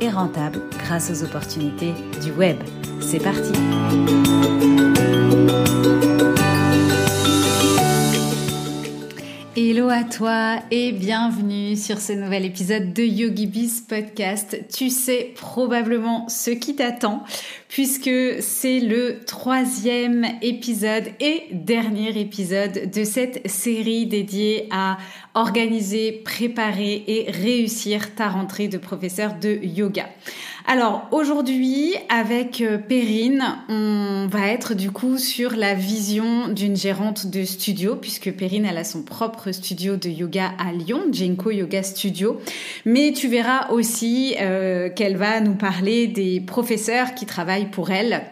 et rentable grâce aux opportunités du web. C'est parti Hello à toi et bienvenue sur ce nouvel épisode de YogiBiz Podcast. Tu sais probablement ce qui t'attend puisque c'est le troisième épisode et dernier épisode de cette série dédiée à organiser, préparer et réussir ta rentrée de professeur de yoga. Alors aujourd'hui, avec euh, Perrine, on va être du coup sur la vision d'une gérante de studio, puisque Perrine, elle a son propre studio de yoga à Lyon, Jenko Yoga Studio. Mais tu verras aussi euh, qu'elle va nous parler des professeurs qui travaillent pour elle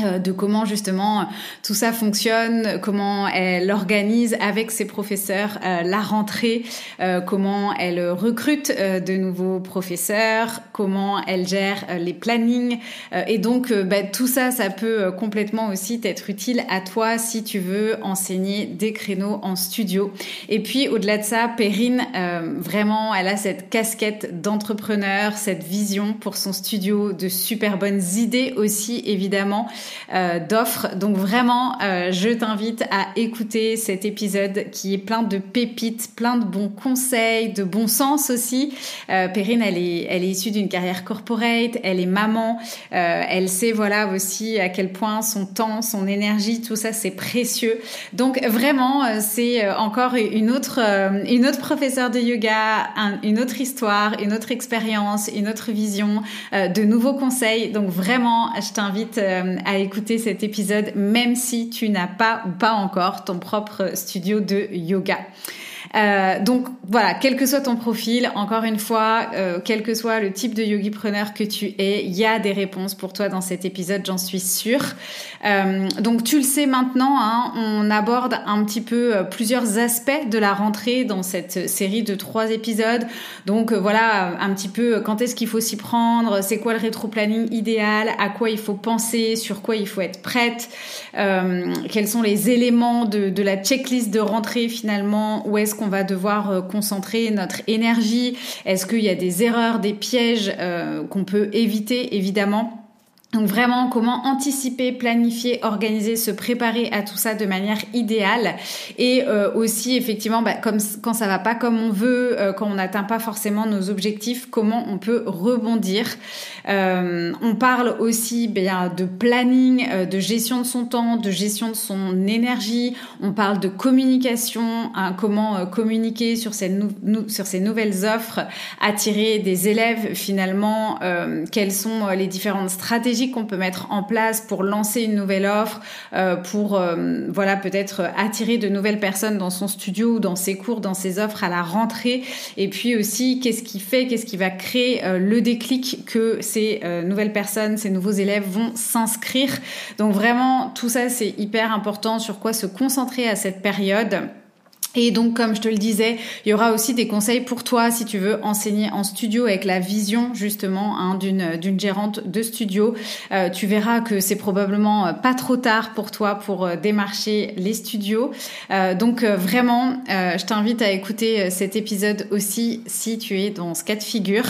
de comment justement tout ça fonctionne, comment elle organise avec ses professeurs euh, la rentrée, euh, comment elle recrute de nouveaux professeurs, comment elle gère les plannings. et donc bah, tout ça, ça peut complètement aussi être utile à toi si tu veux enseigner des créneaux en studio. Et puis au-delà de ça, Perrine, vraiment, elle a cette casquette d'entrepreneur, cette vision pour son studio, de super bonnes idées aussi évidemment. Euh, d'offres. Donc vraiment, euh, je t'invite à écouter cet épisode qui est plein de pépites, plein de bons conseils, de bon sens aussi. Euh, Perrine, elle est, elle est issue d'une carrière corporate, elle est maman, elle sait voilà aussi à quel point son temps, son énergie, tout ça c'est précieux. Donc vraiment, c'est encore une autre, une autre professeure de yoga, une autre histoire, une autre expérience, une autre vision, de nouveaux conseils. Donc vraiment, je t'invite à écouter cet épisode même si tu n'as pas ou pas encore ton propre studio de yoga. Euh, donc voilà, quel que soit ton profil, encore une fois, euh, quel que soit le type de yogipreneur que tu es, il y a des réponses pour toi dans cet épisode, j'en suis sûre. Euh, donc tu le sais maintenant, hein, on aborde un petit peu euh, plusieurs aspects de la rentrée dans cette série de trois épisodes. Donc euh, voilà, un petit peu quand est-ce qu'il faut s'y prendre, c'est quoi le rétro-planning idéal, à quoi il faut penser, sur quoi il faut être prête, quels sont les éléments de, de la checklist de rentrée finalement, où est-ce qu'on va devoir concentrer notre énergie, est-ce qu'il y a des erreurs, des pièges qu'on peut éviter? Évidemment. Donc vraiment, comment anticiper, planifier, organiser, se préparer à tout ça de manière idéale et euh, aussi effectivement, bah, comme quand ça va pas comme on veut, euh, quand on n'atteint pas forcément nos objectifs, comment on peut rebondir. Euh, on parle aussi bien de planning, de gestion de son temps, de gestion de son énergie. On parle de communication, hein, comment communiquer sur ces, sur ces nouvelles offres, attirer des élèves finalement, quelles sont les différentes stratégies qu'on peut mettre en place pour lancer une nouvelle offre, euh, pour euh, voilà peut-être attirer de nouvelles personnes dans son studio, dans ses cours, dans ses offres à la rentrée. Et puis aussi, qu'est-ce qui fait, qu'est-ce qui va créer euh, le déclic que ces nouvelles personnes, ces nouveaux élèves vont s'inscrire. Donc vraiment, tout ça, c'est hyper important sur quoi se concentrer à cette période. Et donc, comme je te le disais, il y aura aussi des conseils pour toi si tu veux enseigner en studio avec la vision justement hein, d'une d'une gérante de studio. Euh, tu verras que c'est probablement euh, pas trop tard pour toi pour euh, démarcher les studios. donc vraiment, je t'invite à écouter cet épisode aussi si tu es dans ce cas de figure.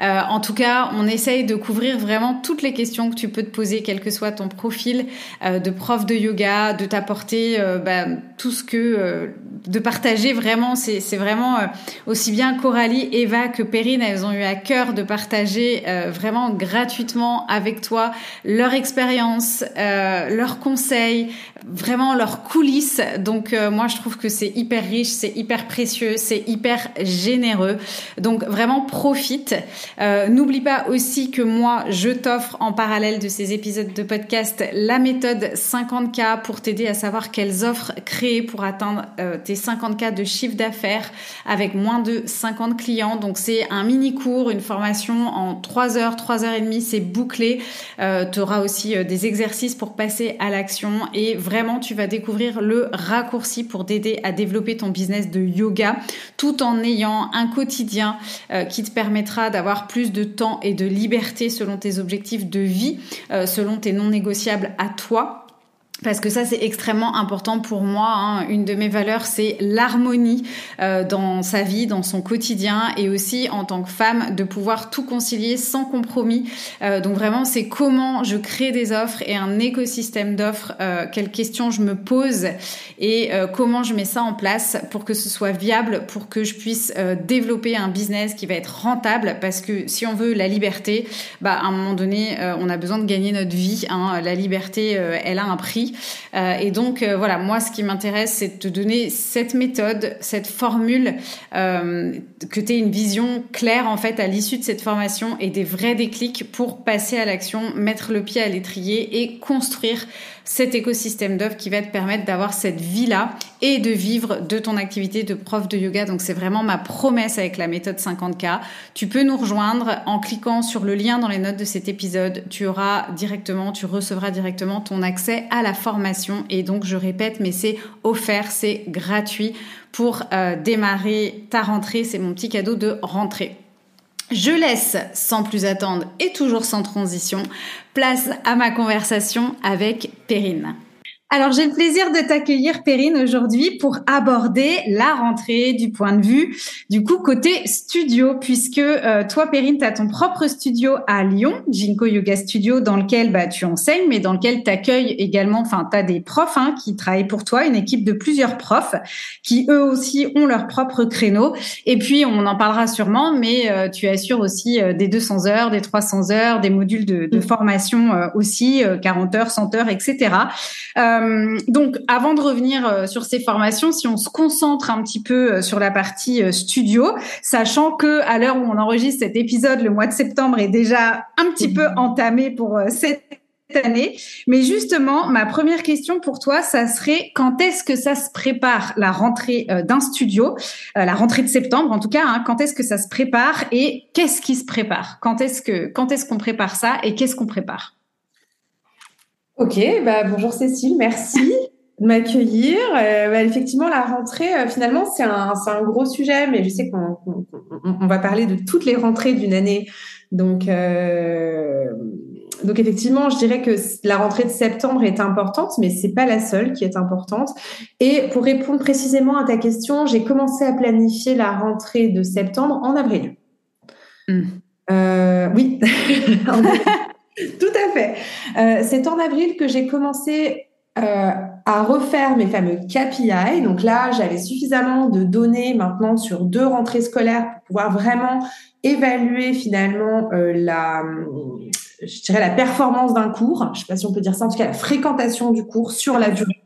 en tout cas, on essaye de couvrir vraiment toutes les questions que tu peux te poser, quel que soit ton profil de prof de yoga, de t'apporter bah, tout ce que de partager vraiment, c'est vraiment euh, aussi bien Coralie, Eva que Perrine, elles ont eu à cœur de partager euh, vraiment gratuitement avec toi leur expérience, euh, leurs conseils, vraiment leurs coulisses. Donc moi je trouve que c'est hyper riche, c'est hyper précieux, c'est hyper généreux. Donc vraiment profite. N'oublie pas aussi que moi je t'offre en parallèle de ces épisodes de podcast la méthode 50K pour t'aider à savoir quelles offres créer pour atteindre tes 50 50K de chiffre d'affaires avec moins de 50 clients. Donc c'est un mini cours, une formation en 3 heures, 3 heures et demie, c'est bouclé. Euh, tu auras aussi euh, des exercices pour passer à l'action et vraiment tu vas découvrir le raccourci pour t'aider à développer ton business de yoga tout en ayant un quotidien euh, qui te permettra d'avoir plus de temps et de liberté selon tes objectifs de vie, selon tes non négociables à toi parce que ça c'est extrêmement important pour moi. Hein. Une de mes valeurs c'est l'harmonie euh, dans sa vie, dans son quotidien et aussi en tant que femme de pouvoir tout concilier sans compromis. Euh, donc vraiment c'est comment je crée des offres et un écosystème d'offres, euh, quelles questions je me pose et comment je mets ça en place pour que ce soit viable, pour que je puisse développer un business qui va être rentable. Parce que si on veut la liberté, bah à un moment donné on a besoin de gagner notre vie. Hein. La liberté elle a un prix. Euh, et donc euh, voilà, moi ce qui m'intéresse, c'est de te donner cette méthode, cette formule, euh, que tu aies une vision claire en fait à l'issue de cette formation et des vrais déclics pour passer à l'action, mettre le pied à l'étrier et construire cet écosystème d'offres qui va te permettre d'avoir cette vie-là et de vivre de ton activité de prof de yoga. Donc c'est vraiment ma promesse avec la méthode 50K. Tu peux nous rejoindre en cliquant sur le lien dans les notes de cet épisode. Tu auras directement, tu recevras directement ton accès à la formation. Et donc je répète, mais c'est offert, c'est gratuit pour euh, démarrer ta rentrée. C'est mon petit cadeau de rentrée. Je laisse sans plus attendre et toujours sans transition place à ma conversation avec Perrine. Alors, j'ai le plaisir de t'accueillir, Perrine, aujourd'hui pour aborder la rentrée du point de vue, du coup, côté studio, puisque euh, toi, Perrine, tu as ton propre studio à Lyon, Jinko Yoga Studio, dans lequel bah, tu enseignes, mais dans lequel tu accueilles également, enfin, tu as des profs hein, qui travaillent pour toi, une équipe de plusieurs profs qui, eux aussi, ont leur propre créneau. Et puis, on en parlera sûrement, mais euh, tu assures aussi euh, des 200 heures, des 300 heures, des modules de, de formation aussi, 40 heures, 100 heures, etc. Euh, donc, avant de revenir euh, sur ces formations, si on se concentre un petit peu euh, sur la partie studio, sachant que à l'heure où on enregistre cet épisode, le mois de septembre est déjà un petit peu entamé pour cette année. Mais justement, ma première question pour toi, ça serait quand est-ce que ça se prépare la rentrée d'un studio, la rentrée de septembre en tout cas. Hein, quand est-ce que ça se prépare et qu'est-ce qui se prépare? Quand est-ce que quand est-ce qu'on prépare ça et qu'est-ce qu'on prépare? Ok, bah, bonjour Cécile, merci de m'accueillir. Euh, bah, effectivement, la rentrée, euh, finalement, c'est un, un, gros sujet, mais je sais qu'on on, va parler de toutes les rentrées d'une année. Donc, euh, donc effectivement, je dirais que la rentrée de septembre est importante, mais c'est pas la seule qui est importante. Et pour répondre précisément à ta question, j'ai commencé à planifier la rentrée de septembre en avril. Hmm. Euh, oui. Tout à fait. Euh, c'est en avril que j'ai commencé euh, à refaire mes fameux KPI. Donc là, j'avais suffisamment de données maintenant sur deux rentrées scolaires pour pouvoir vraiment évaluer finalement euh, la, je dirais la performance d'un cours. Je sais pas si on peut dire ça, en tout cas la fréquentation du cours sur la durée.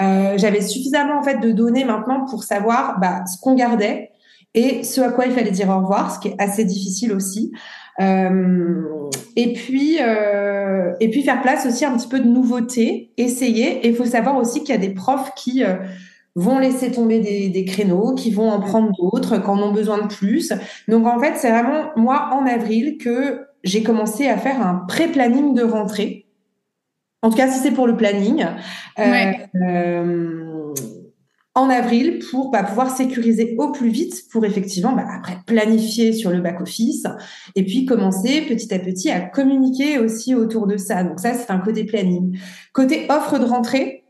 J'avais suffisamment en fait de données maintenant pour savoir bah, ce qu'on gardait et ce à quoi il fallait dire au revoir, ce qui est assez difficile aussi. Euh, et puis, euh, et puis faire place aussi un petit peu de nouveauté, essayer. Et il faut savoir aussi qu'il y a des profs qui euh, vont laisser tomber des, des, créneaux, qui vont en prendre d'autres, quand en ont besoin de plus. Donc en fait, c'est vraiment moi en avril que j'ai commencé à faire un pré-planning de rentrée. En tout cas, si c'est pour le planning. Ouais. Euh, en avril pour bah, pouvoir sécuriser au plus vite pour effectivement bah, après planifier sur le back office et puis commencer petit à petit à communiquer aussi autour de ça. Donc ça c'est un côté planning. Côté offre de rentrée,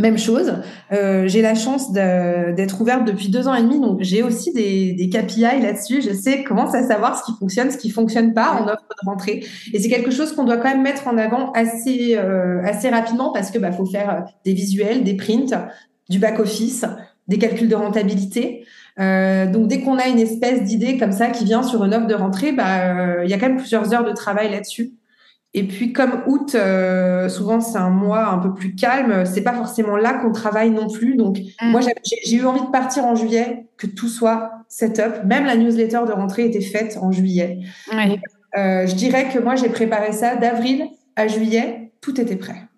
même chose. Euh, j'ai la chance d'être ouverte depuis deux ans et demi, donc j'ai aussi des, des KPI là-dessus. Je sais comment ça savoir ce qui fonctionne, ce qui fonctionne pas en offre de rentrée. Et c'est quelque chose qu'on doit quand même mettre en avant assez euh, assez rapidement parce que bah faut faire des visuels, des prints, du back-office, des calculs de rentabilité. Euh, donc dès qu'on a une espèce d'idée comme ça qui vient sur une offre de rentrée, bah euh, il y a quand même plusieurs heures de travail là-dessus. Et puis comme août, euh, souvent c'est un mois un peu plus calme, c'est pas forcément là qu'on travaille non plus. Donc mm. moi j'ai eu envie de partir en juillet, que tout soit set-up. Même la newsletter de rentrée était faite en juillet. je dirais que moi j'ai préparé ça d'avril à juillet, tout était prêt.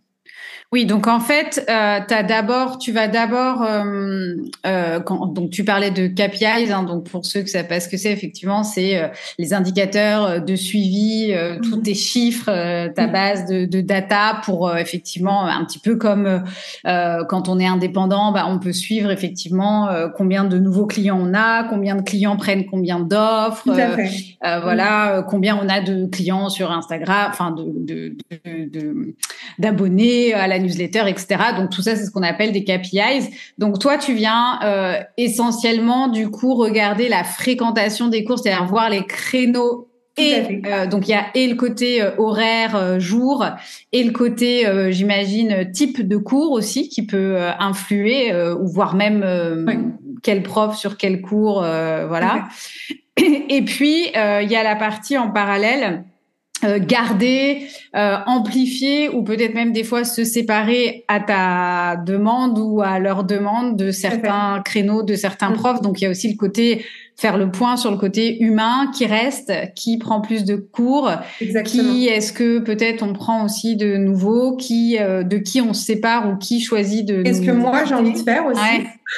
Oui, donc en fait, euh, as d'abord, tu vas d'abord, euh, euh, donc tu parlais de KPIs, hein, donc pour ceux que ça pas ce que c'est, effectivement, c'est euh, les indicateurs de suivi, euh, tous mhm. tes chiffres, ta mhm. base de, de, data pour effectivement un petit peu comme quand on est indépendant, bah, on peut suivre effectivement combien de nouveaux clients on a, combien de clients prennent combien d'offres, voilà, mhm. combien on a de clients sur Instagram, enfin de d'abonnés de, à la newsletter, etc. Donc tout ça, c'est ce qu'on appelle des KPIs. Donc toi, tu viens euh, essentiellement du coup regarder la fréquentation des cours, c'est-à-dire voir les créneaux et euh, donc il y a et le côté euh, horaire jour et le côté j'imagine type de cours aussi qui peut influer ou voir même quel prof sur quel cours voilà. Et puis il y a la partie en parallèle euh, garder, euh, amplifier ou peut-être même des fois se séparer à ta demande ou à leur demande de certains créneaux, de certains mm. profs. Donc il y a aussi le côté faire le point sur le côté humain qui reste, qui prend plus de cours, qui est-ce que peut-être on prend aussi de nouveaux, qui euh, de qui on se sépare ou qui choisit de. Qu'est-ce que moi j'ai envie de faire aussi?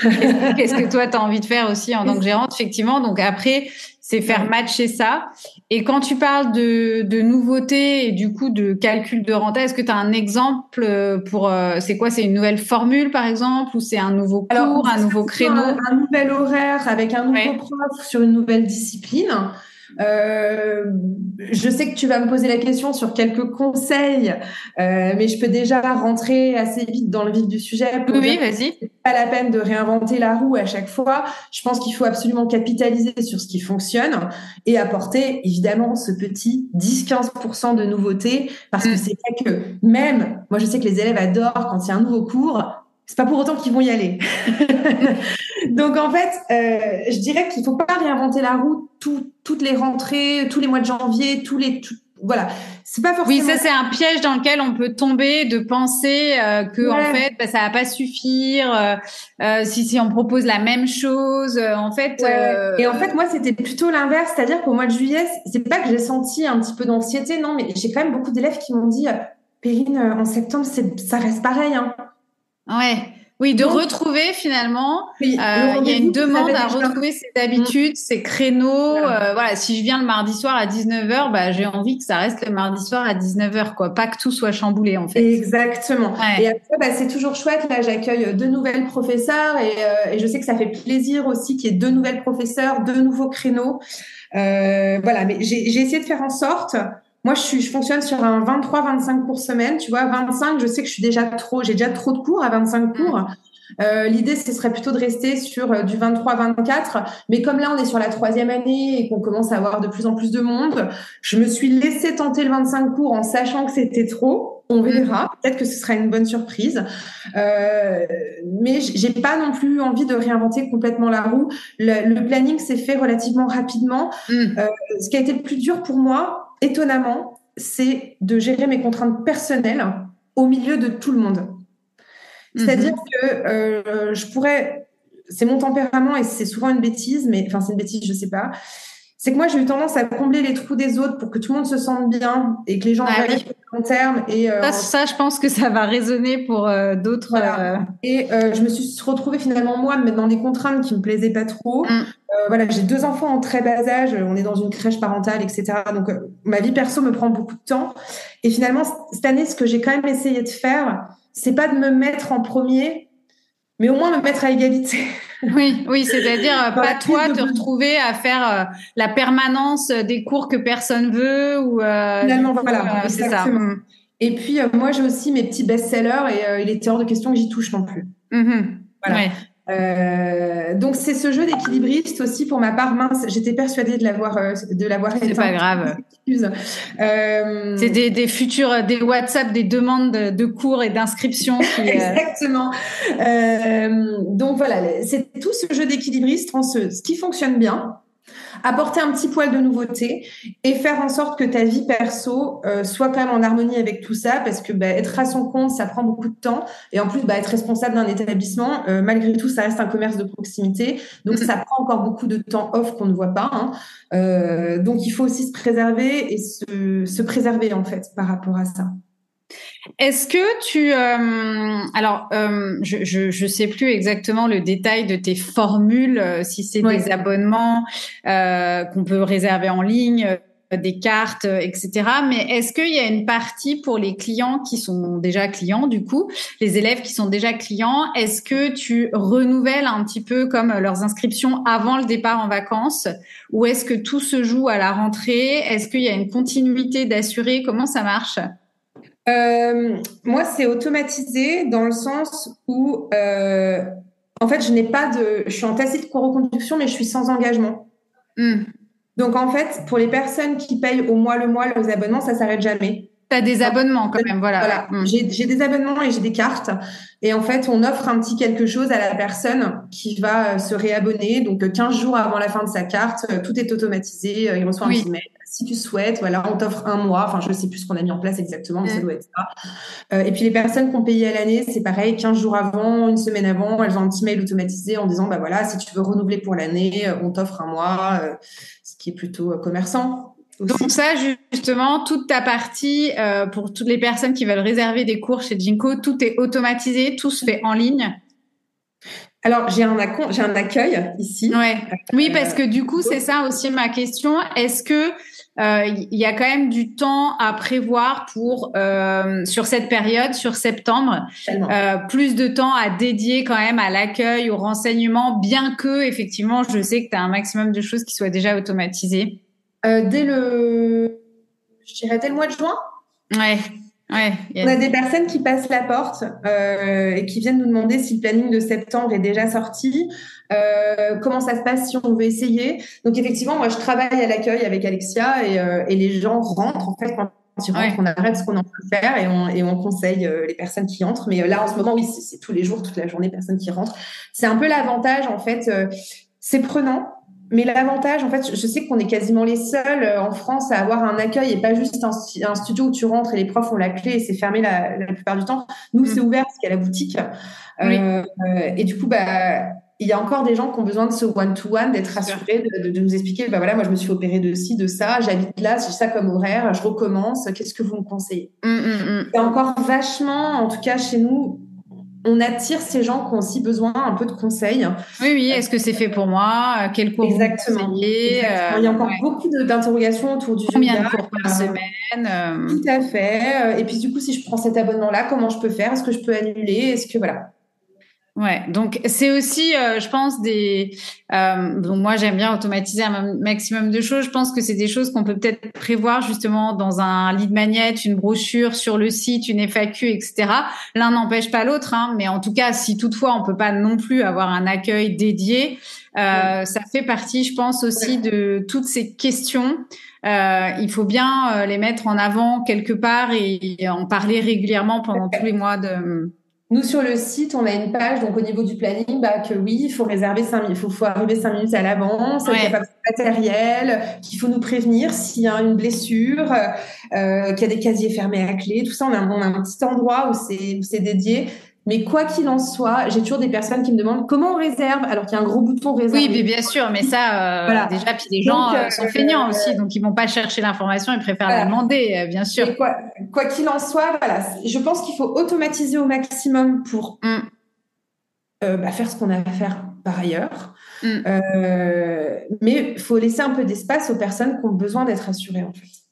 Qu'est-ce que toi tu as envie de faire aussi en tant que gérante effectivement? Donc après c'est faire matcher ça. Et quand tu parles de, de nouveautés et du coup de calcul de renta, est-ce que tu as un exemple euh, pour euh, c'est quoi? C'est une nouvelle formule par exemple ou c'est un nouveau cours, un nouveau créneau? un, nouvel horaire avec un nouveau prof sur une nouvelle discipline. Euh, je sais que tu vas me poser la question sur quelques conseils, euh, mais je peux déjà rentrer assez vite dans le vif du sujet. oui, vas-y. Pas la peine de réinventer la roue à chaque fois. Je pense qu'il faut absolument capitaliser sur ce qui fonctionne et apporter évidemment ce petit 10-15% de nouveauté parce que mm. c'est vrai que même, moi je sais que les élèves adorent quand il y a un nouveau cours, c'est pas pour autant qu'ils vont y aller. Donc en fait, euh, je dirais qu'il faut pas réinventer la roue toutes les rentrées, tous les mois de janvier, tous les voilà, c'est pas forcément. Oui, ça c'est un piège dans lequel on peut tomber de penser euh, que en fait bah, ça va pas suffire euh, euh, si si on propose la même chose. en fait. Et en fait moi c'était plutôt l'inverse, c'est-à-dire qu'au mois de juillet, c'est pas que j'ai senti un petit peu d'anxiété, non, mais j'ai quand même beaucoup d'élèves qui m'ont dit, Périne, en septembre ça reste pareil. Hein. Ouais. Oui, de retrouver finalement. Euh, il y a une demande à retrouver ses habitudes, ses créneaux. Euh, voilà. si je viens le mardi soir à 19h, bah, j'ai envie que ça reste le mardi soir à 19h, quoi. Pas que tout soit chamboulé, en fait. Exactement. Et après, bah, c'est toujours chouette. Là, j'accueille deux nouvelles professeurs et, euh, et, je sais que ça fait plaisir aussi qu'il y ait deux nouvelles professeurs, deux nouveaux créneaux. voilà. Mais j'ai essayé de faire en sorte moi, je, suis, je fonctionne sur un 23-25 cours semaine. Tu vois, 25, je sais que je suis déjà trop, j'ai déjà trop de cours à 25 mm. cours. Euh, L'idée, ce serait plutôt de rester sur euh, du 23-24. Mais comme là, on est sur la troisième année et qu'on commence à avoir de plus en plus de monde, je me suis laissé tenter le 25 cours en sachant que c'était trop. On mm. verra. Peut-être que ce sera une bonne surprise. Euh, mais j'ai pas non plus envie de réinventer complètement la roue. Le, le planning s'est fait relativement rapidement. Mm. Euh, ce qui a été le plus dur pour moi, étonnamment, c'est de gérer mes contraintes personnelles au milieu de tout le monde. C'est-à-dire mhm. que euh, je pourrais, c'est mon tempérament et c'est souvent une bêtise, mais enfin c'est une bêtise, je sais pas c'est que moi j'ai eu tendance à combler les trous des autres pour que tout le monde se sente bien et que les gens ah, oui. long terme et euh, ça, je pense que ça va résonner pour euh, d'autres euh, et je me suis retrouvée finalement moi mais dans des contraintes qui me plaisaient pas trop. Mm. voilà j'ai deux enfants en très bas âge on est dans une crèche parentale etc donc ma vie perso me prend beaucoup de temps. Et finalement cette année ce que j'ai quand même essayé de faire c'est pas de me mettre en premier mais au moins me mettre à égalité Oui, oui, c'est-à-dire euh, pas toi te retrouver à faire euh, la permanence des cours que personne veut ou euh, finalement voilà, c'est ça. Et puis moi j'ai aussi mes petits best-sellers et il était hors de question que j'y touche non plus. Mm-hmm. Voilà. Euh, donc c'est ce jeu d'équilibriste aussi pour ma part mince. J'étais persuadée de l'avoir euh, de l'avoir. C'est pas grave. Euh... C'est des, des futurs des WhatsApp des demandes de, cours et d'inscription. Euh, Exactement. Euh, donc voilà, c'est tout ce jeu d'équilibriste ce, ce qui fonctionne bien apporter un petit poil de nouveauté et faire en sorte que ta vie perso euh, soit quand même en harmonie avec tout ça parce que bah, être à son compte ça prend beaucoup de temps et en plus bah, être responsable d'un établissement euh, malgré tout ça reste un commerce de proximité donc mm-hmm. ça prend encore beaucoup de temps off qu'on ne voit pas hein. euh, donc il faut aussi se préserver et se, se préserver en fait par rapport à ça Est-ce que tu... Euh, alors, euh, je ne sais plus exactement le détail de tes formules, euh, si c'est des abonnements qu'on peut réserver en ligne, des cartes, etc. Mais est-ce qu'il y a une partie pour les clients qui sont déjà clients, du coup, les élèves qui sont déjà clients, est-ce que tu renouvelles un petit peu comme leurs inscriptions avant le départ en vacances? Ou est-ce que tout se joue à la rentrée? Est-ce qu'il y a une continuité d'assurer? Comment ça marche? Euh, moi, c'est automatisé dans le sens où, euh, en fait, je n'ai pas de, je suis en tacite reconduction, mais je suis sans engagement. Hmm. Donc, en fait, pour les personnes qui payent au mois le mois leurs abonnements, ça s'arrête jamais. Tu as des abonnements quand même, voilà. voilà. Hmm. J'ai des abonnements et j'ai des cartes. Et en fait, on offre un petit quelque chose à la personne qui va se réabonner. Donc, 15 jours avant la fin de sa carte, tout est automatisé. Il reçoit un petit mail si tu souhaites, voilà, on t'offre un mois. Enfin, je ne sais plus ce qu'on a mis en place exactement, mais ça doit être ça. Euh, et puis les personnes qui ont payé à l'année, c'est pareil, 15 jours avant, une semaine avant, elles ont un petit mail automatisé en disant, bah voilà, si tu veux renouveler pour l'année, euh, on t'offre un mois, euh, ce qui est plutôt commerçant. Donc ça, justement, toute ta partie, pour toutes les personnes qui veulent réserver des cours chez Jinko, tout est automatisé, tout se fait en ligne? Alors, j'ai un, j'ai un accueil ici. Ouais. Oui, parce que du coup, c'est ça aussi ma question. Est-ce que euh, il y a quand même du temps à prévoir pour euh, sur cette période, sur septembre, euh, plus de temps à dédier quand même à l'accueil, au renseignement, bien que effectivement, je sais que tu as un maximum de choses qui soient déjà automatisées. dès le, je dirais dès le mois de juin? Ouais. Ouais, On a des personnes qui passent la porte euh, et qui viennent nous demander si le planning de septembre est déjà sorti, euh, comment ça se passe si on veut essayer? Donc effectivement, moi je travaille à l'accueil avec Alexia et, euh, et, les gens rentrent en fait quand ils rentrent, on arrête ce qu'on est en train de faire et on, et on conseille euh, les personnes qui entrent. Mais euh, là en ce moment, oui, c'est tous les jours, toute la journée, personnes qui rentrent. C'est un peu l'avantage en fait. c'est prenant, mais l'avantage, en fait, je sais qu'on est quasiment les seuls euh, en France à avoir un accueil et pas juste un, studio où tu rentres et les profs ont la clé et c'est fermé la, plupart du temps. Nous, c'est mm. ouvert parce qu'il y a la boutique. Euh, et du coup, bah, il y a encore des gens qui ont besoin de ce one-to-one, d'être rassurés, de, nous expliquer, bah voilà, moi je me suis opérée de ci, de ça, j'habite là, j'ai ça comme horaire, je recommence, qu'est-ce que vous me conseillez? Mm, mm, Il y a encore vachement, en tout cas chez nous, on attire ces gens qui ont aussi besoin un peu de conseils. Oui, oui. Est-ce que c'est fait pour moi? Quel cours Exactement. Vous Exactement. Il y a encore beaucoup d'interrogations autour du Combien de cours par semaine euh? Tout à fait. Et puis du coup, si je prends cet abonnement-là, comment je peux faire? Est-ce que je peux annuler? Est-ce que voilà Ouais, donc c'est aussi, euh, je pense, des. Euh, donc moi, j'aime bien automatiser un maximum de choses. Je pense que c'est des choses qu'on peut peut-être prévoir justement dans un lead magnet, une brochure sur le site, une FAQ, etc. L'un n'empêche pas l'autre, hein, mais en tout cas, si toutefois on peut pas non plus avoir un accueil dédié, euh, ça fait partie, je pense, aussi de toutes ces questions. Euh, il faut bien euh, les mettre en avant quelque part et, et en parler régulièrement pendant tous les mois de nous, sur le site, on a une page, donc au niveau du planning, bah, que oui, il faut réserver 5 minutes, il faut, arriver 5 minutes à l'avance, qu'il n'y a pas de matériel, qu'il faut nous prévenir s'il y a une blessure, euh, qu'il y a des casiers fermés à clé, tout ça, on a, on a un petit endroit où c'est dédié. Mais quoi qu'il en soit, j'ai toujours des personnes qui me demandent comment on réserve, alors qu'il y a un gros bouton réserve. Oui, mais bien sûr, mais ça, euh, déjà, puis les gens euh, sont feignants aussi, donc ils vont pas chercher l'information, ils préfèrent la demander, euh, bien sûr. quoi qu'il en soit, voilà, je pense qu'il faut automatiser au maximum pour mm. bah, faire ce qu'on a à faire par ailleurs. Mm. mais il faut laisser un peu d'espace aux personnes qui ont besoin d'être assurées, en fait.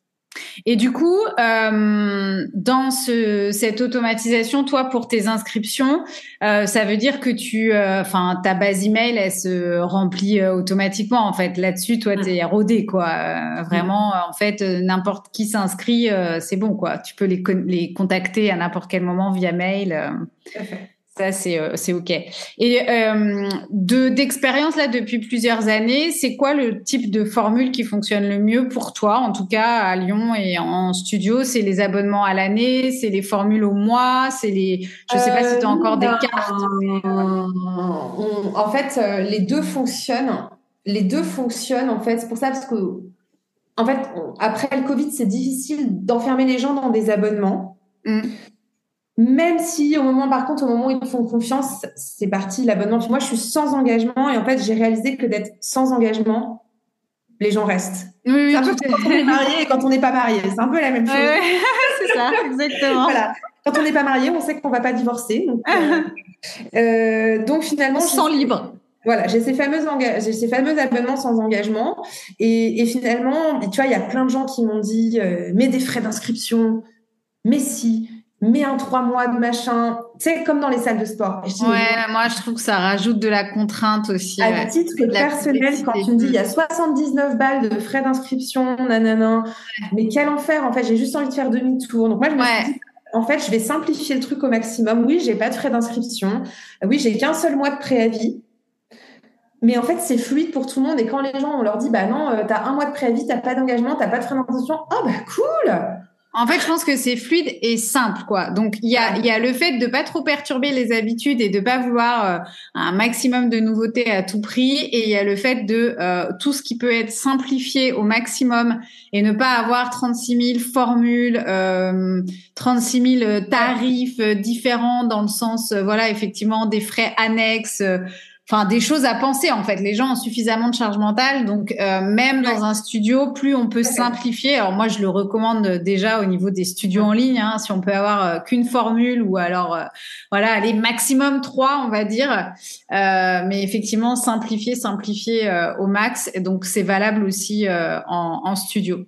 Et du coup, euh, dans ce, cette automatisation, toi, pour tes inscriptions, euh, ça veut dire que tu, euh, enfin, ta base email, elle se remplit euh, automatiquement. En fait, là-dessus, toi, tu es rodé, quoi. Euh, vraiment, en fait, n'importe qui s'inscrit, c'est bon, quoi. Tu peux les, les contacter à n'importe quel moment via mail. Ça, c'est euh, c'est OK. Et euh, de d'expérience, là, depuis plusieurs années, c'est quoi le type de formule qui fonctionne le mieux pour toi, en tout cas à Lyon et en studio C'est les abonnements à l'année C'est les formules au mois C'est les... Je sais pas si tu as encore des euh, cartes. en fait, euh, les deux fonctionnent. Les deux fonctionnent, en fait. C'est pour ça, parce que, en fait, après le Covid, c'est difficile d'enfermer les gens dans des abonnements. Mmh. Même si au moment, par contre, au moment où ils font confiance, c'est parti l'abonnement. Moi, je suis sans engagement et en fait, j'ai réalisé que d'être sans engagement, les gens restent. Oui, oui, c'est un peu quand on est marié et quand on n'est pas marié. C'est un peu la même chose. c'est ça, exactement. voilà. Quand on n'est pas marié, on sait qu'on va pas divorcer. Donc, euh, euh, donc finalement, sans libre. Voilà, j'ai ces fameux j'ai ces fameux abonnements sans engagement et, et, finalement, tu vois, il y a plein de gens qui m'ont dit euh, mets des frais d'inscription, mais si, mets un trois mois de machin, tu sais comme dans les salles de sport. ouais, moi je trouve que ça rajoute de la contrainte aussi. À titre personnel, quand tu me dis il y a 79 balles de frais d'inscription, nanana, mais quel enfer en fait, j'ai juste envie de faire demi-tour. Donc moi je me suis dit en fait, je vais simplifier le truc au maximum. Oui, j'ai pas de frais d'inscription. Oui, j'ai qu'un seul mois de préavis. Mais en fait, c'est fluide pour tout le monde. Et quand les gens, on leur dit, bah non, euh, tu as un mois de préavis, t'as pas d'engagement, t'as pas de frais d'inscription. Oh, bah cool! En fait, je pense que c'est fluide et simple, quoi. Donc, il y a, le fait de pas trop perturber les habitudes et de pas vouloir euh, un maximum de nouveautés à tout prix. Et il y a le fait de euh, tout ce qui peut être simplifié au maximum et ne pas avoir 36 000 formules, euh, 36 000 tarifs différents dans le sens, euh, voilà, effectivement, des frais annexes enfin des choses à penser en fait. Les gens ont suffisamment de charge mentale, donc euh, même dans un studio, plus on peut simplifier. Alors moi, je le recommande déjà au niveau des studios en ligne, hein, si on peut avoir euh, qu'une formule ou alors euh, voilà, aller maximum trois, on va dire. mais effectivement, simplifier, simplifier au max. Et donc c'est valable aussi en, en studio.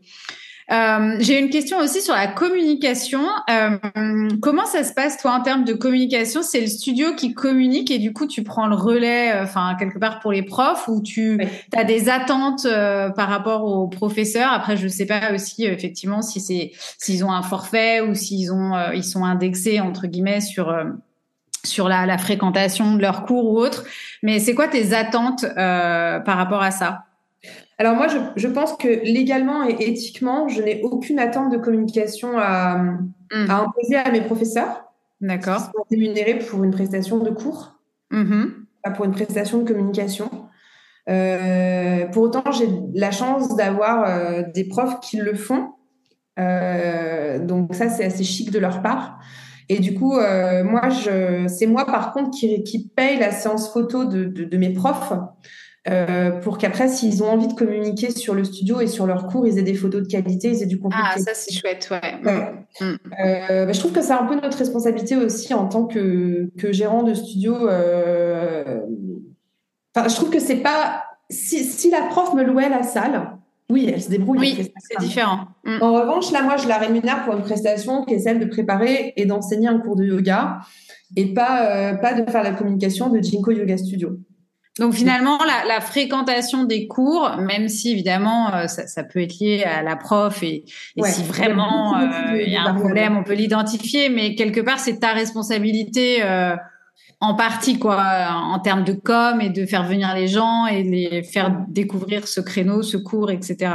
Euh, j'ai une question aussi sur la communication. Euh, comment ça se passe, toi, en termes de communication? C'est le studio qui communique et du coup, tu prends le relais, euh, enfin, quelque part pour les profs ou tu as des attentes par rapport aux professeurs? Après, je ne sais pas aussi, effectivement, si c'est s'ils ont un forfait ou s'ils ont ils sont indexés, entre guillemets, sur sur la, la, fréquentation de leurs cours ou autre. Mais c'est quoi tes attentes par rapport à ça? Alors moi, je, pense que légalement et éthiquement, je n'ai aucune attente de communication à, hmm. imposer à mes professeurs. D'accord. Ils sont rémunérés pour une prestation de cours, mm-hmm. pas pour une prestation de communication. Euh, pour autant, j'ai la chance d'avoir euh, des profs qui le font. Euh, donc ça, c'est assez chic de leur part. Et du coup, moi, c'est moi par contre qui, qui paye la séance photo de, de, de mes profs. Euh, pour qu'après, s'ils ont envie de communiquer sur le studio et sur leur cours, ils aient des photos de qualité, ils aient du contenu. Ah, ça c'est chouette, ouais. Mm. Mm. Euh, bah, je trouve que c'est un peu notre responsabilité aussi en tant que, que gérant de studio. Euh... Enfin, je trouve que c'est pas si, si, la prof me louait la salle. Oui, elle se débrouille. Oui, c'est différent. Mm. En revanche, là, moi, je la rémunère pour une prestation qui est celle de préparer et d'enseigner un cours de yoga et pas, pas de faire la communication de Jinko Yoga Studio. Donc finalement, la, la, fréquentation des cours, même si évidemment euh, ça, ça, peut être lié à la prof et, et si vraiment euh, il y a un problème, on peut l'identifier, mais quelque part c'est ta responsabilité euh, en partie quoi, en termes de com et de faire venir les gens et les faire découvrir ce créneau, ce cours, etc.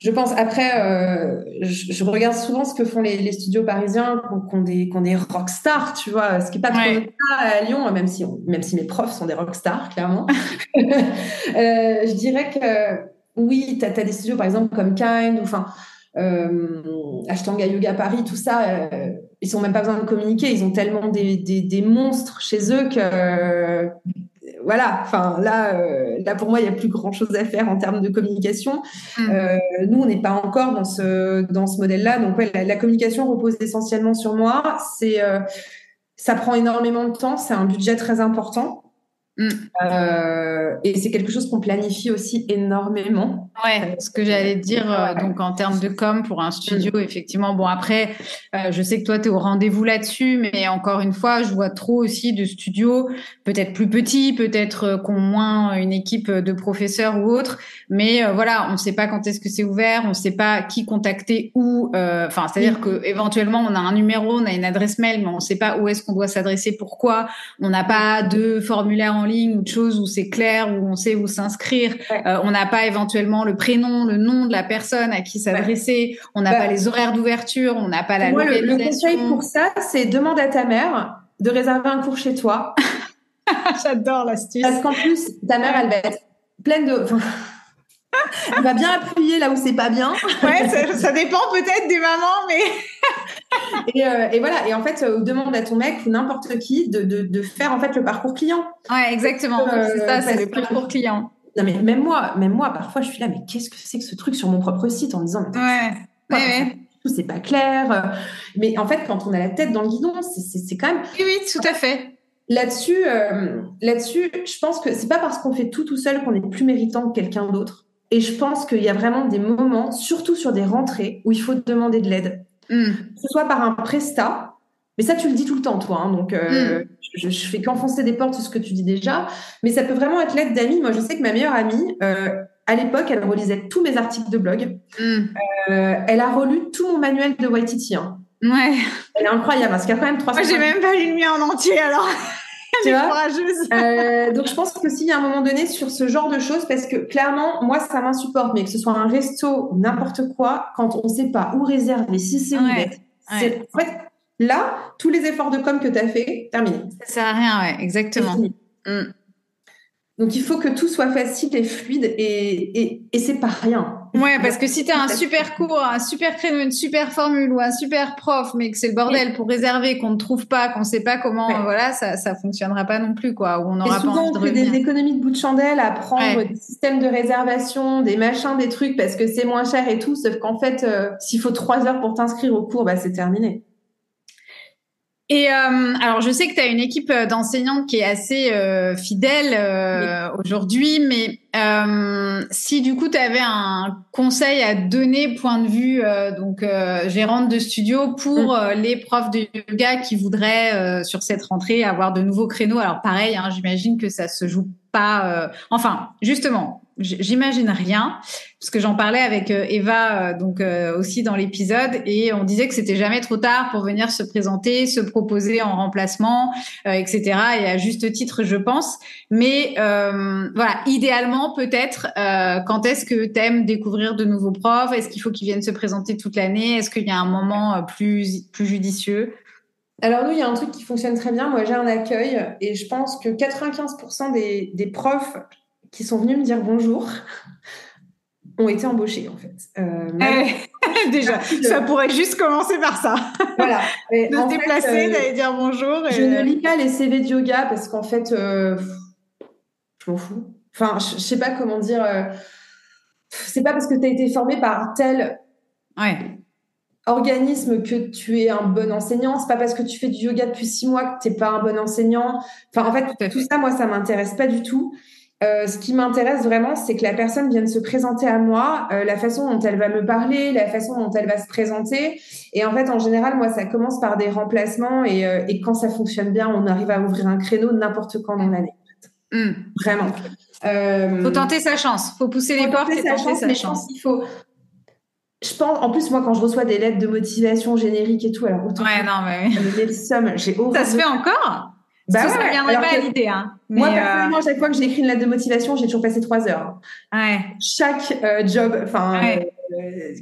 Je pense, après, euh, je, regarde souvent ce que font les, les studios parisiens qui ont des, des rockstars, tu vois, ce qui n'est pas trop le cas à Lyon, même si, même si mes profs sont des rockstars, clairement. euh, je dirais que oui, tu as, des studios, par exemple, comme Kind, ou enfin, euh, Ashtanga Yoga Paris, tout ça, euh, ils n'ont même pas besoin de communiquer, ils ont tellement des, des, des monstres chez eux que voilà, enfin là, euh, là pour moi, il n'y a plus grand chose à faire en termes de communication. Mm. Euh, nous, on n'est pas encore dans ce dans ce modèle-là, donc ouais, la, communication repose essentiellement sur moi. C'est euh, ça prend énormément de temps, c'est un budget très important. Mm. Euh, et c'est quelque chose qu'on planifie aussi énormément. Ouais, ce que j'allais dire, euh, donc en termes de com pour un studio, mm. effectivement. Bon, après, euh, je sais que toi, tu es au rendez-vous là-dessus, mais encore une fois, je vois trop aussi de studios, peut-être plus petits, peut-être euh, qu'on moins une équipe de professeurs ou autres. Mais voilà, on ne sait pas quand est-ce que c'est ouvert, on ne sait pas qui contacter où. Enfin, c'est-à-dire que éventuellement, on a un numéro, on a une adresse mail, mais on ne sait pas où est-ce qu'on doit s'adresser, pourquoi. On n'a pas de formulaire en ligne ou de choses où c'est clair, où on sait où s'inscrire. Euh, on n'a pas éventuellement le prénom, le nom de la personne à qui s'adresser. On n'a bah, pas les horaires d'ouverture. On n'a pas la moi, Le, conseil pour ça, c'est demande à ta mère de réserver un cours chez toi. J'adore l'astuce. Parce qu'en plus, ta mère, elle va être pleine de. Elle va bien appuyer là où c'est pas bien. Ouais, ça, dépend peut-être des mamans, mais. Euh, et, voilà. Et en fait, euh, demande à ton mec ou n'importe qui de, de, faire en fait le parcours client. Ouais, exactement. c'est ça, c'est le parcours client. Non, mais même moi, même moi, parfois, je suis là, mais qu'est-ce que c'est que ce truc sur mon propre site en me disant, mais ouais, ouais, ouais. c'est pas clair. Mais en fait, quand on a la tête dans le guidon, c'est quand même. Oui, oui, tout à fait. Là-dessus, euh, là-dessus, je pense que c'est pas parce qu'on fait tout tout seul qu'on est plus méritant que quelqu'un d'autre. Et je pense qu'il y a vraiment des moments, surtout sur des rentrées, où il faut demander de l'aide. Mm. Que ce soit par un prestat, mais ça, tu le dis tout le temps, toi. Hein, donc, euh, mm. je, je, fais qu'enfoncer des portes, ce que tu dis déjà. Mais ça peut vraiment être l'aide d'amis. Moi, je sais que ma meilleure amie, euh, à l'époque, elle relisait tous mes articles de blog. Mm. Euh, elle a relu tout mon manuel de Waititi. Hein. Ouais. Elle est incroyable parce qu'il y a quand même 300. Moi, j'ai même pas lu le mien en entier alors. tu vois euh, donc je pense que s'il y a un moment donné sur ce genre de choses, parce que clairement, moi ça m'insupporte, mais que ce soit un resto, n'importe quoi, quand on ne sait pas où réserver, si c'est ouais. c'est en fait là, tous les efforts de com que tu as fait, terminé. Ça sert à rien, ouais, exactement. Donc il faut que tout soit facile et fluide et, et, et c'est pas rien. Ouais, parce que si tu as un super cours, un super créneau, une super formule ou un super prof, mais que c'est le bordel pour réserver, qu'on ne trouve pas, qu'on ne sait pas comment, voilà, ça ça fonctionnera pas non plus quoi. Ou on aura et souvent, on fait des économies de bout de chandelle à prendre des systèmes de réservation, des machins, des trucs parce que c'est moins cher et tout. Sauf qu'en fait, euh, s'il faut trois heures pour t'inscrire au cours, bah c'est terminé. Et euh, alors, je sais que tu as une équipe euh, d'enseignantes qui est assez euh, fidèle euh, aujourd'hui, mais euh, si du coup tu avais un conseil à donner, point de vue donc gérante de studio pour mm. les profs de yoga qui voudraient sur cette rentrée avoir de nouveaux créneaux? Alors pareil, hein, j'imagine que ça se joue pas. enfin, justement, J'imagine rien, parce que j'en parlais avec euh, Eva euh, donc euh, aussi dans l'épisode, et on disait que c'était jamais trop tard pour venir se présenter, se proposer en remplacement, etc. Et à juste titre, je pense. Mais voilà, idéalement peut-être, quand est-ce que t'aimes découvrir de nouveaux profs? Est-ce qu'il faut qu'ils viennent se présenter toute l'année? Est-ce qu'il y a un moment plus plus judicieux? Alors nous, il y a un truc qui fonctionne très bien. Moi, j'ai un accueil et je pense que 95% des, des profs qui sont venus me dire bonjour ont été embauchés en fait. Euh, eh, déjà, ça pourrait juste commencer par ça. Voilà. de se déplacer, euh, d'aller dire bonjour. Je ne lis pas les CV de yoga parce qu'en fait, euh, je m'en fous. Enfin, je, ne sais pas comment dire. c'est pas parce que tu as été formé par tel organisme que tu es un bon enseignant. C'est pas parce que tu fais du yoga depuis six mois que tu n'es pas un bon enseignant. Enfin, en fait, tout ça, moi, ça m'intéresse pas du tout. Euh, ce qui m'intéresse vraiment, c'est que la personne vienne se présenter à moi, euh, la façon dont elle va me parler, la façon dont elle va se présenter. Et en fait, en général, moi, ça commence par des remplacements et, euh, et quand ça fonctionne bien, on arrive à ouvrir un créneau n'importe quand dans l'année. Hmm. Vraiment. Faut tenter sa chance. Faut pousser les portes et tenter sa chance. Il faut. Je pense, en plus, moi, quand je reçois des lettres de motivation génériques et tout, alors autant. Ouais, non, mais. J'ai Ça se fait encore? Bah ça ne viendrait pas à l'idée. Hein. moi, euh, personnellement, chaque fois que j'ai écrit une lettre de motivation, j'ai toujours passé trois heures. Ouais. Chaque euh, job, enfin, euh,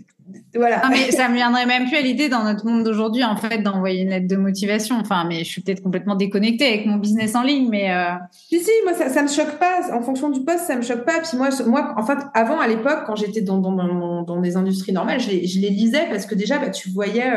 voilà. Non, mais ça me viendrait même plus à l'idée dans notre monde d'aujourd'hui, en fait, d'envoyer une lettre de motivation. Enfin, mais je suis peut-être complètement déconnectée avec mon business en ligne, mais. Si, si, moi, ça, ça me choque pas. En fonction du poste, ça me choque pas. Puis moi, moi, en fait, avant, à l'époque, quand j'étais dans, dans, dans, dans, des industries normales, je les, je les lisais parce que déjà, bah, tu voyais,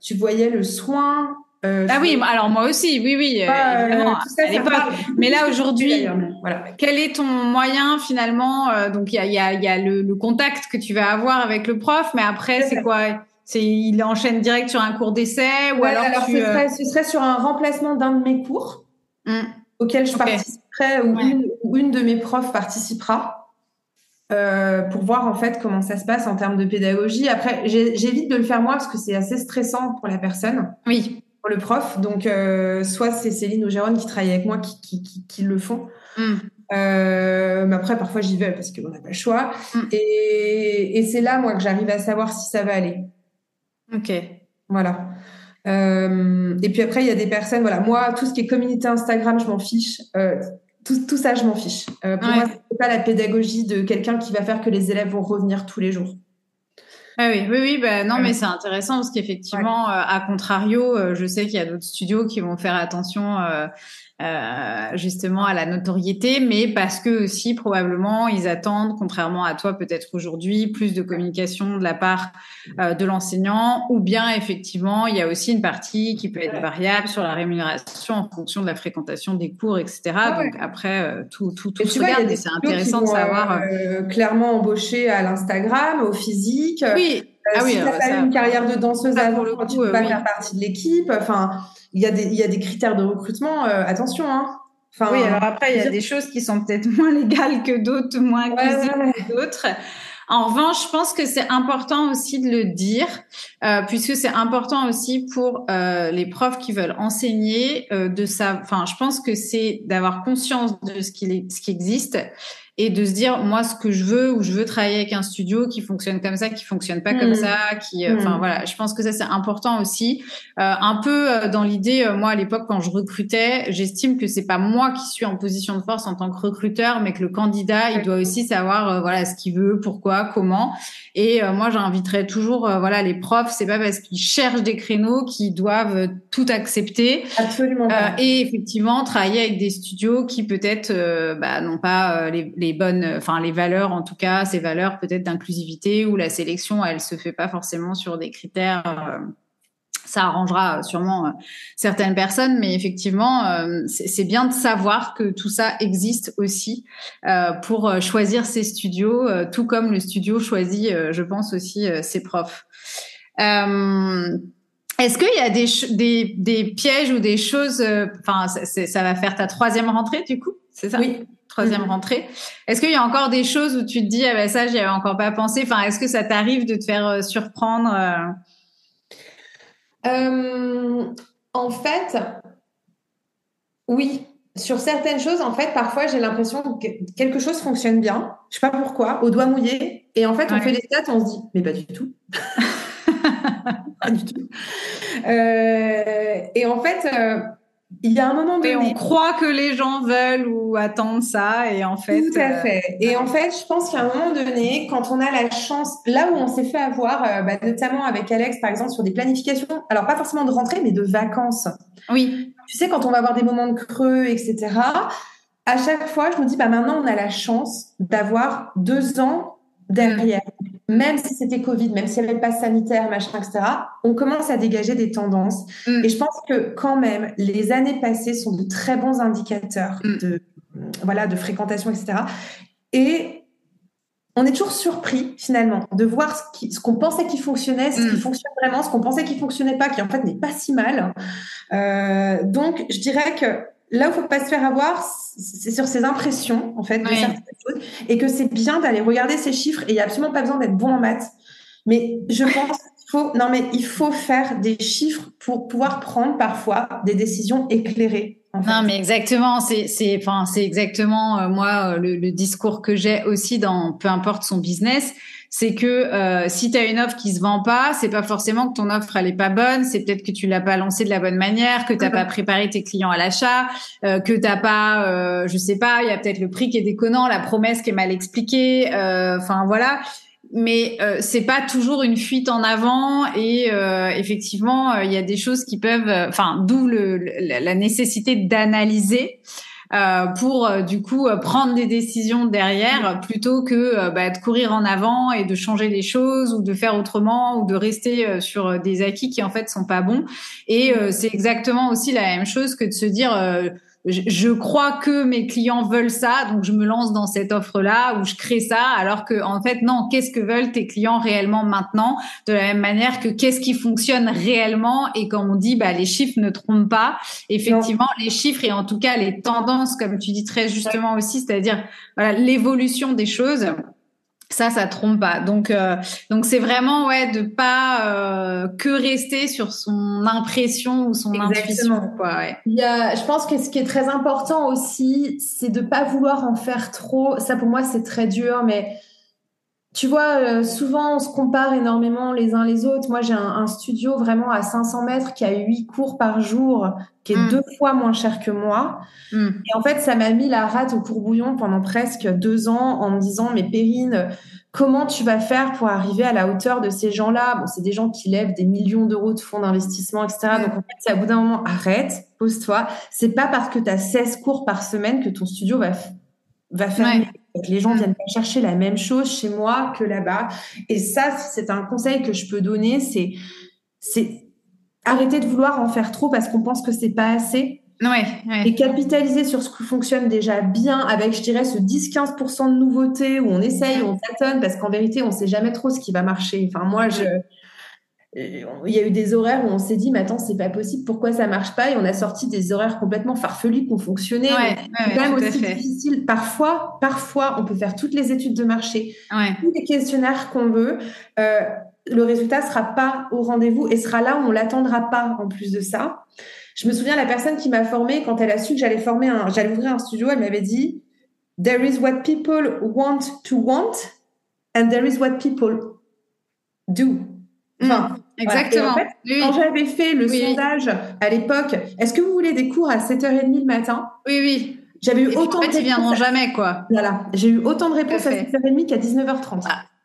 tu voyais le soin, euh, ah oui, alors moi aussi, oui, oui, euh, évidemment, à l'époque. Mais là aujourd'hui, voilà. quel est ton moyen finalement euh, Donc il y a, y a, y a le, le, contact que tu vas avoir avec le prof, mais après c'est quoi? C'est il enchaîne direct sur un cours d'essai ou alors, alors tu, ce, serait, ce, serait, sur un remplacement d'un de mes cours mmh. auquel je participerai ou, une, ou, une, de mes profs participera. Euh, pour voir en fait comment ça se passe en termes de pédagogie. Après, j'évite de le faire moi parce que c'est assez stressant pour la personne. Oui pour le prof. Donc, euh, soit c'est Céline ou Jérôme qui travaillent avec moi qui, qui, qui, qui le font. Mm. Euh, mais après, parfois, j'y vais parce qu'on n'a pas le choix. Mm. Et, et c'est là, moi, que j'arrive à savoir si ça va aller. Ok. Voilà. Euh, et puis après, il y a des personnes, voilà, moi, tout ce qui est communauté Instagram, je m'en fiche. Tout, tout, ça, je m'en fiche. Pour moi, c'est pas la pédagogie de quelqu'un qui va faire que les élèves vont revenir tous les jours. Ah oui, oui, oui, bah non, mais c'est intéressant parce qu'effectivement, à contrario, je sais qu'il y a d'autres studios qui vont faire attention euh, justement à la notoriété, mais parce que aussi probablement ils attendent, contrairement à toi peut-être aujourd'hui, plus de communication de la part euh, de l'enseignant, ou bien effectivement il y a aussi une partie qui peut être variable sur la rémunération en fonction de la fréquentation des cours, etc. Donc après euh, tout tout tout se regarde et c'est intéressant de savoir. clairement embauché à l'Instagram, au physique. Oui. Ah oui, si tu as ça... une carrière de danseuse avant, le coup, tu peux pas faire partie de l'équipe. Enfin, il y a des, il y a des critères de recrutement. Euh, attention, hein. Enfin, oui, alors après, il y a des choses qui sont peut-être moins légales que d'autres, moins que d'autres. En revanche, je pense que c'est important aussi de le dire, euh, puisque c'est important aussi pour euh, les profs qui veulent enseigner euh, de ça. Enfin, je pense que c'est d'avoir conscience de ce qui, ce qui existe et de se dire moi ce que je veux ou je veux travailler avec un studio qui fonctionne comme ça qui fonctionne pas comme hmm. ça qui euh, enfin hmm. voilà. Je pense que ça c'est important aussi. Euh, un peu euh, dans l'idée moi à l'époque quand je recrutais j'estime que c'est pas moi qui suis en position de force en tant que recruteur mais que le candidat il doit aussi savoir voilà ce qu'il veut pourquoi comment. Et moi j'inviterais toujours voilà les profs. C'est pas parce qu'ils cherchent des créneaux qu'ils doivent tout accepter. Absolument et effectivement travailler avec des studios qui peut-être bah, n'ont pas les les bonnes, enfin les valeurs en tout cas, ces valeurs peut-être d'inclusivité où la sélection elle se fait pas forcément sur des critères. Euh, ça arrangera sûrement euh, certaines personnes, mais effectivement, euh, c'est bien de savoir que tout ça existe aussi pour choisir ses studios, tout comme le studio choisit, je pense aussi, ses profs. Est-ce qu'il y a des, des, des, pièges ou des choses, enfin, ça va faire ta troisième rentrée du coup, c'est ça? Oui troisième mm-hmm. rentrée. Est-ce qu'il y a encore des choses où tu te dis, ah ben ça, j'y avais encore pas pensé. Enfin, est-ce que ça t'arrive de te faire euh, surprendre euh? Euh, En fait, oui. Sur certaines choses, en fait, parfois, j'ai l'impression que quelque chose fonctionne bien. Je sais pas pourquoi, au doigt mouillé. Et en fait, on fait les stats, on se dit, mais pas du tout. pas du tout. et en fait, il y a un moment donné. on croit que les gens veulent ou attendent ça, et en fait. Tout à euh, fait. Et en fait, je pense qu'à un moment donné, quand on a la chance, là où on s'est fait avoir, euh, bah, notamment avec Alex, par exemple, sur des planifications, alors pas forcément de rentrée, mais de vacances. Oui. Tu sais, quand on va avoir des moments de creux, etc. À chaque fois, je me dis, bah maintenant, on a la chance d'avoir deux ans derrière même si c'était Covid, même s'il n'y avait pas sanitaire, machin, etc., on commence à dégager des tendances. Mm. Et je pense que quand même, les années passées sont de très bons indicateurs mm. de, voilà, de fréquentation, etc. Et on est toujours surpris finalement de voir ce qu'on pensait qui fonctionnait, ce qui mm. fonctionne vraiment, ce qu'on pensait qui fonctionnait pas, qui en fait n'est pas si mal. Euh, donc, je dirais que là où il faut pas se faire avoir, c'est sur ses impressions, en fait, de certaines choses, et que c'est bien d'aller regarder ces chiffres, et il n'y a absolument pas besoin d'être bon en maths. Mais je pense qu'il faut, non, mais il faut faire des chiffres pour pouvoir prendre parfois des décisions éclairées. Non, mais exactement, c'est, c'est, enfin, c'est exactement euh, moi euh, le, le, discours que j'ai aussi dans peu importe son business c'est que euh, si tu as une offre qui se vend pas, c'est pas forcément que ton offre elle est pas bonne, c'est peut-être que tu l'as pas lancée de la bonne manière, que tu pas préparé tes clients à l'achat, euh, que t'as pas, euh, je sais pas, il y a peut-être le prix qui est déconnant, la promesse qui est mal expliquée, euh, enfin voilà. Mais euh, c'est pas toujours une fuite en avant et effectivement il y a des choses qui peuvent, enfin d'où le, la nécessité d'analyser. Euh, pour euh, du coup euh, prendre des décisions derrière plutôt que bah, de courir en avant et de changer les choses ou de faire autrement ou de rester sur des acquis qui en fait sont pas bons. Et c'est exactement aussi la même chose que de se dire je, crois que mes clients veulent ça, donc je me lance dans cette offre-là ou je crée ça, alors que en fait non, qu'est-ce que veulent tes clients réellement maintenant? De la même manière que qu'est-ce qui fonctionne réellement? Et quand on dit bah les chiffres ne trompent pas, effectivement les chiffres et en tout cas les tendances, comme tu dis très justement aussi, c'est-à-dire voilà l'évolution des choses ça, ça trompe pas. Donc, euh, donc c'est vraiment ouais de pas euh, que rester sur son impression ou son intuition. Quoi, ouais. Il y a, je pense que ce qui est très important aussi, c'est de pas vouloir en faire trop. Ça pour moi c'est très dur, mais tu vois, euh, souvent on se compare énormément les uns les autres. Moi, j'ai un, studio vraiment à 500 mètres qui a huit cours par jour, qui est mm. deux fois moins cher que moi. Mm. Et en fait, ça m'a mis la rate au courbouillon pendant presque deux ans en me disant, mais Perrine, comment tu vas faire pour arriver à la hauteur de ces gens-là? Bon, c'est des gens qui lèvent des millions d'euros de fonds d'investissement, etc. Donc, en fait, c'est à bout d'un moment, arrête, pose-toi. C'est pas parce que tu as 16 cours par semaine que ton studio va, va fermer. Les gens viennent pas chercher la même chose chez moi que là-bas. Et ça, c'est un conseil que je peux donner, c'est, c'est arrêter de vouloir en faire trop parce qu'on pense que c'est pas assez et capitaliser sur ce qui fonctionne déjà bien avec, je dirais, ce 10-15% de nouveautés où on essaye, on tâtonne, parce qu'en vérité, on ne sait jamais trop ce qui va marcher. Enfin, moi, je, il y a eu des horaires où on s'est dit, mais attends, c'est pas possible, pourquoi ça marche pas? Et on a sorti des horaires complètement farfelus qui ont fonctionné. c'est quand même aussi difficile. Parfois, parfois, on peut faire toutes les études de marché, tous les questionnaires qu'on veut. Euh, le résultat sera pas au rendez-vous et sera là où on l'attendra pas en plus de ça. Je me souviens, la personne qui m'a formée, quand elle a su que j'allais former un, j'allais ouvrir un studio, elle m'avait dit, there is what people want to want and there is what people do. Mm, enfin, exactement. Quand j'avais fait le sondage à l'époque, est-ce que vous voulez des cours à 7h30 le matin? Oui, oui. J'avais eu autant en fait, de ils viendront jamais, quoi. Voilà. J'ai eu autant de réponses à 7h30 qu'à 19h30.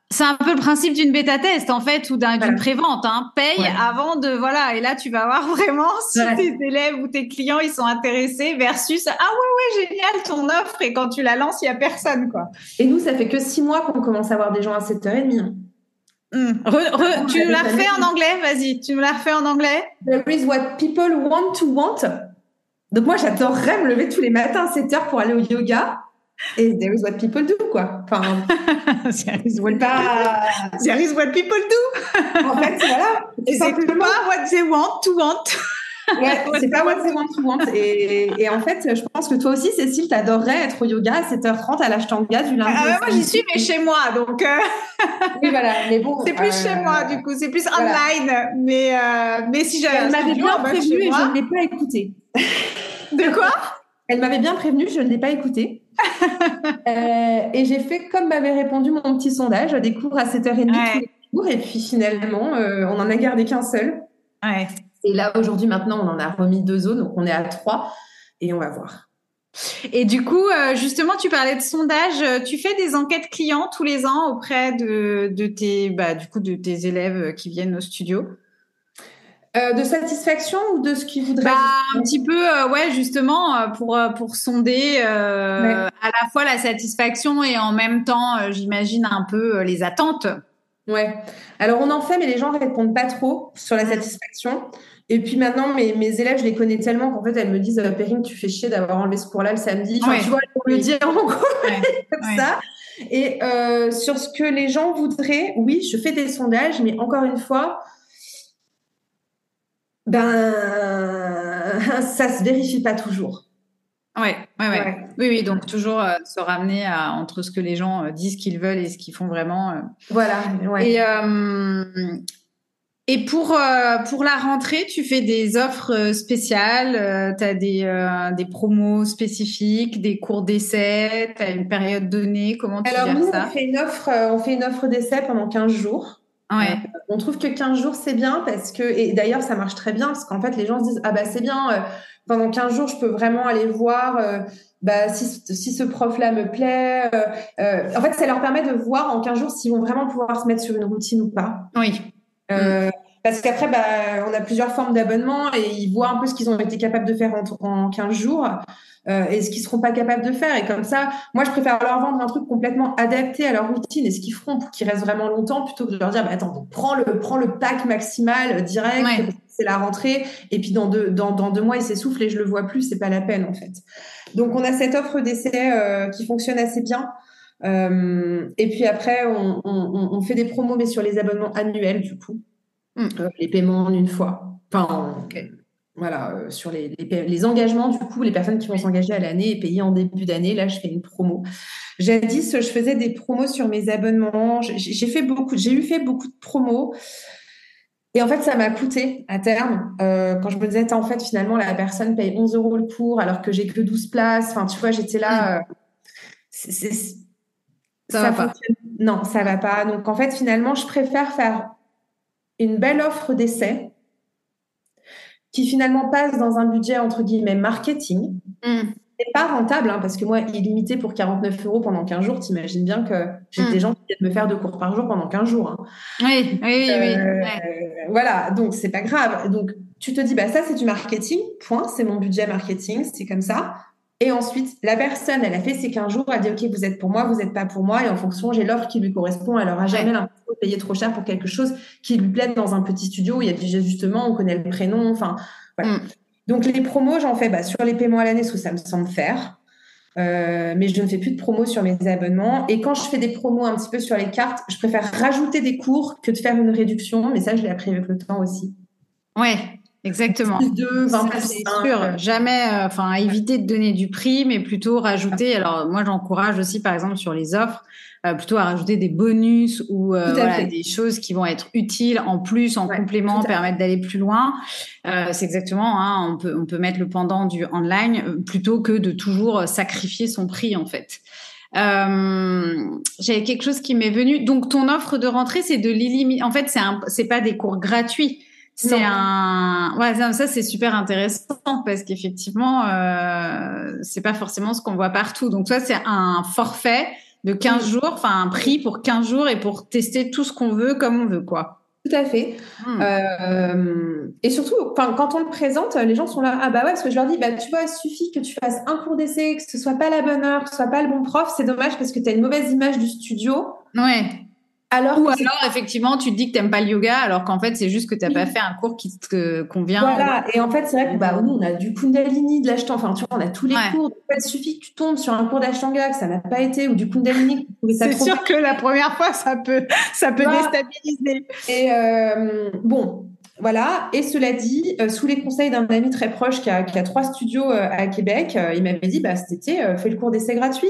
C'est un peu le principe d'une bêta test en fait ou d'une prévente. Hein. Paye avant de voilà et là tu vas voir vraiment si tes élèves ou tes clients ils sont intéressés versus ah ouais ouais génial ton offre et quand tu la lances il y a personne quoi. Et nous ça fait que six mois qu'on commence à voir des gens à 7h30. Hmm. tu nous la refais en anglais, vas-y, tu nous la refais en anglais. There is what people want to want. Donc moi j'adorerais me lever tous les matins à 7 h pour aller au yoga. Et there is what people do, quoi. Enfin, there is what, pas... there is what people do. en fait, voilà. Et c'est pas what they want to want. Ouais, c'est pas what they want to want. Et, et, en fait, je pense que toi aussi, Cécile, t'adorerais être au yoga à 7h30 à l'Ashtanga du lundi. Ah, moi, j'y suis, mais chez moi, donc. Euh... oui, voilà. Mais bon. C'est plus chez moi, du coup. C'est plus online. Mais, euh, mais si j'avais. Elle m'avait bien prévenu et je ne l'ai pas écouté. De quoi? Elle m'avait bien prévenu, je ne l'ai pas écouté. Euh, et j'ai fait comme m'avait répondu mon petit sondage, des cours à 7h30 tous les Et puis finalement, euh, on en a gardé qu'un seul. Et là, aujourd'hui, maintenant, on en a remis deux autres, donc on est à trois. Et on va voir. Et du coup, euh, justement, tu parlais de sondage. Tu fais des enquêtes clients tous les ans auprès de, de tes, bah, du coup, de tes élèves qui viennent au studio? Euh, de satisfaction ou de ce qu'ils voudraient bah, Un petit peu, euh, ouais, justement, pour, pour sonder à la fois la satisfaction et en même temps, j'imagine, un peu les attentes. Ouais. Alors, on en fait, mais les gens répondent pas trop sur la satisfaction. Et puis maintenant, mes, mes élèves, je les connais tellement qu'en fait, elles me disent Perrine, tu fais chier d'avoir enlevé ce cours-là le samedi. Enfin, tu vois, pour le dire en gros, comme ça. Et sur ce que les gens voudraient, oui, je fais des sondages, mais encore une fois, ben ça se vérifie pas toujours. Ouais, ouais, ouais. Oui, oui, donc toujours euh, se ramener à, entre ce que les gens euh, disent qu'ils veulent et ce qu'ils font vraiment. Euh. Voilà. Ouais. Et, et pour, pour la rentrée, tu fais des offres spéciales, tu as des, des promos spécifiques, des cours d'essai, tu as une période donnée, comment tu Alors, gères nous, ça? on fait une offre, on fait une offre d'essai pendant 15 jours. Ouais. Euh, on trouve que 15 jours, c'est bien parce que, et d'ailleurs, ça marche très bien parce qu'en fait, les gens se disent, ah bah c'est bien, euh, pendant 15 jours, je peux vraiment aller voir euh, bah, si, si ce prof-là me plaît. en fait, ça leur permet de voir en 15 jours s'ils vont vraiment pouvoir se mettre sur une routine ou pas. Oui. Parce qu'après, bah, on a plusieurs formes d'abonnement et ils voient un peu ce qu'ils ont été capables de faire en, en 15 jours euh, et ce qu'ils seront pas capables de faire. Et comme ça, moi, je préfère leur vendre un truc complètement adapté à leur routine et ce qu'ils feront pour qu'ils restent vraiment longtemps plutôt que de leur dire, bah, attends, prends le, prends le pack maximal direct, c'est la rentrée, et puis dans deux, dans, dans deux mois, il s'essouffle et je le vois plus, c'est pas la peine, en fait. Donc, on a cette offre d'essai euh, qui fonctionne assez bien. Euh, et puis après, on, on, on, fait des promos, mais sur les abonnements annuels, du coup. Hmm. Euh, les paiements en une fois. Enfin, voilà, euh, sur les, les, engagements, du coup, les personnes qui vont s'engager à l'année et payer en début d'année, là, je fais une promo. Jadis, je faisais des promos sur mes abonnements. J'ai fait beaucoup, j'ai eu fait beaucoup de promos. Et en fait, ça m'a coûté à terme. Euh, quand je me disais, en fait, finalement, la personne paye 11 euros le cours alors que j'ai que 12 places. Enfin, tu vois, j'étais là. Hmm. ça, ça va pas. Non, ça va pas. Donc, en fait, finalement, je préfère faire une belle offre d'essai qui finalement passe dans un budget entre guillemets marketing. Mmh. c'est pas rentable, hein, parce que moi, illimité pour 49 euros pendant 15 jours, t'imagines bien que j'ai Mm. des gens qui viennent me faire deux cours par jour pendant 15 jours. hein. Oui, oui, oui. oui. Euh, Ouais. Voilà, donc c'est pas grave. Donc tu te dis, bah ça c'est du marketing, point, c'est mon budget marketing, c'est comme ça. Et ensuite, la personne, elle a fait ses 15 jours, elle dit, OK, vous êtes pour moi, vous n'êtes pas pour moi, et en fonction, j'ai l'offre qui lui correspond, elle aura jamais l'impression de payer trop cher pour quelque chose qui lui plaît dans un petit studio où il y a des ajustements, on connaît le prénom, enfin, voilà. Mm. Donc les promos, j'en fais bah, sur les paiements à l'année, parce que ça me semble faire. Euh, mais je ne fais plus de promos sur mes abonnements. Et quand je fais des promos un petit peu sur les cartes, je préfère rajouter des cours que de faire une réduction. Mais ça, je l'ai appris avec le temps aussi. Ouais, exactement. Plus 2, 20 Ça, plus c'est 5, sûr. Jamais, euh, enfin, éviter de donner du prix, mais plutôt rajouter. Alors, moi, j'encourage aussi, par exemple, sur les offres, euh, plutôt à rajouter des bonus ou euh, voilà, des choses qui vont être utiles en plus, en Ouais, complément, permettre d'aller plus loin. C'est exactement, hein, on peut on peut mettre le pendant du online plutôt que de toujours sacrifier son prix en fait. Euh, J'avais quelque chose qui m'est venu. Donc ton offre de rentrée, c'est de l'illimité. En fait, c'est un, c'est pas des cours gratuits. C'est un, ouais, ça, ça, c'est super intéressant parce qu'effectivement, euh, c'est pas forcément ce qu'on voit partout. Donc toi, c'est un forfait de 15 Oui. jours, enfin un prix pour 15 jours et pour tester tout ce qu'on veut comme on veut, quoi. Tout à fait. Hmm. Euh, et surtout, enfin, quand on le présente, les gens sont là. Ah bah ouais, parce que je leur dis, bah tu vois, il suffit que tu fasses un cours d'essai, que ce soit pas la bonne heure, que ce soit pas le bon prof. C'est dommage parce que tu as une mauvaise image du studio. Ouais. Alors Ou alors, effectivement, tu te dis que t'aimes pas le yoga, alors qu'en fait, c'est juste que t'as pas fait un cours qui te convient. Voilà, et en fait, c'est vrai que bah, nous, on a du Kundalini, de l'Ashtanga, enfin, tu vois, on a tous les Ouais. cours. En fait, il suffit que tu tombes sur un cours d'Ashtanga, que ça n'a pas été, ou du Kundalini, C'est sûr que la première fois, ça peut, ça peut Voilà. déstabiliser. Et euh, bon, voilà. Et cela dit, euh, sous les conseils d'un ami très proche qui a, qui a trois studios euh, à Québec, il m'avait dit, bah, cet été, fais le cours d'essai gratuit.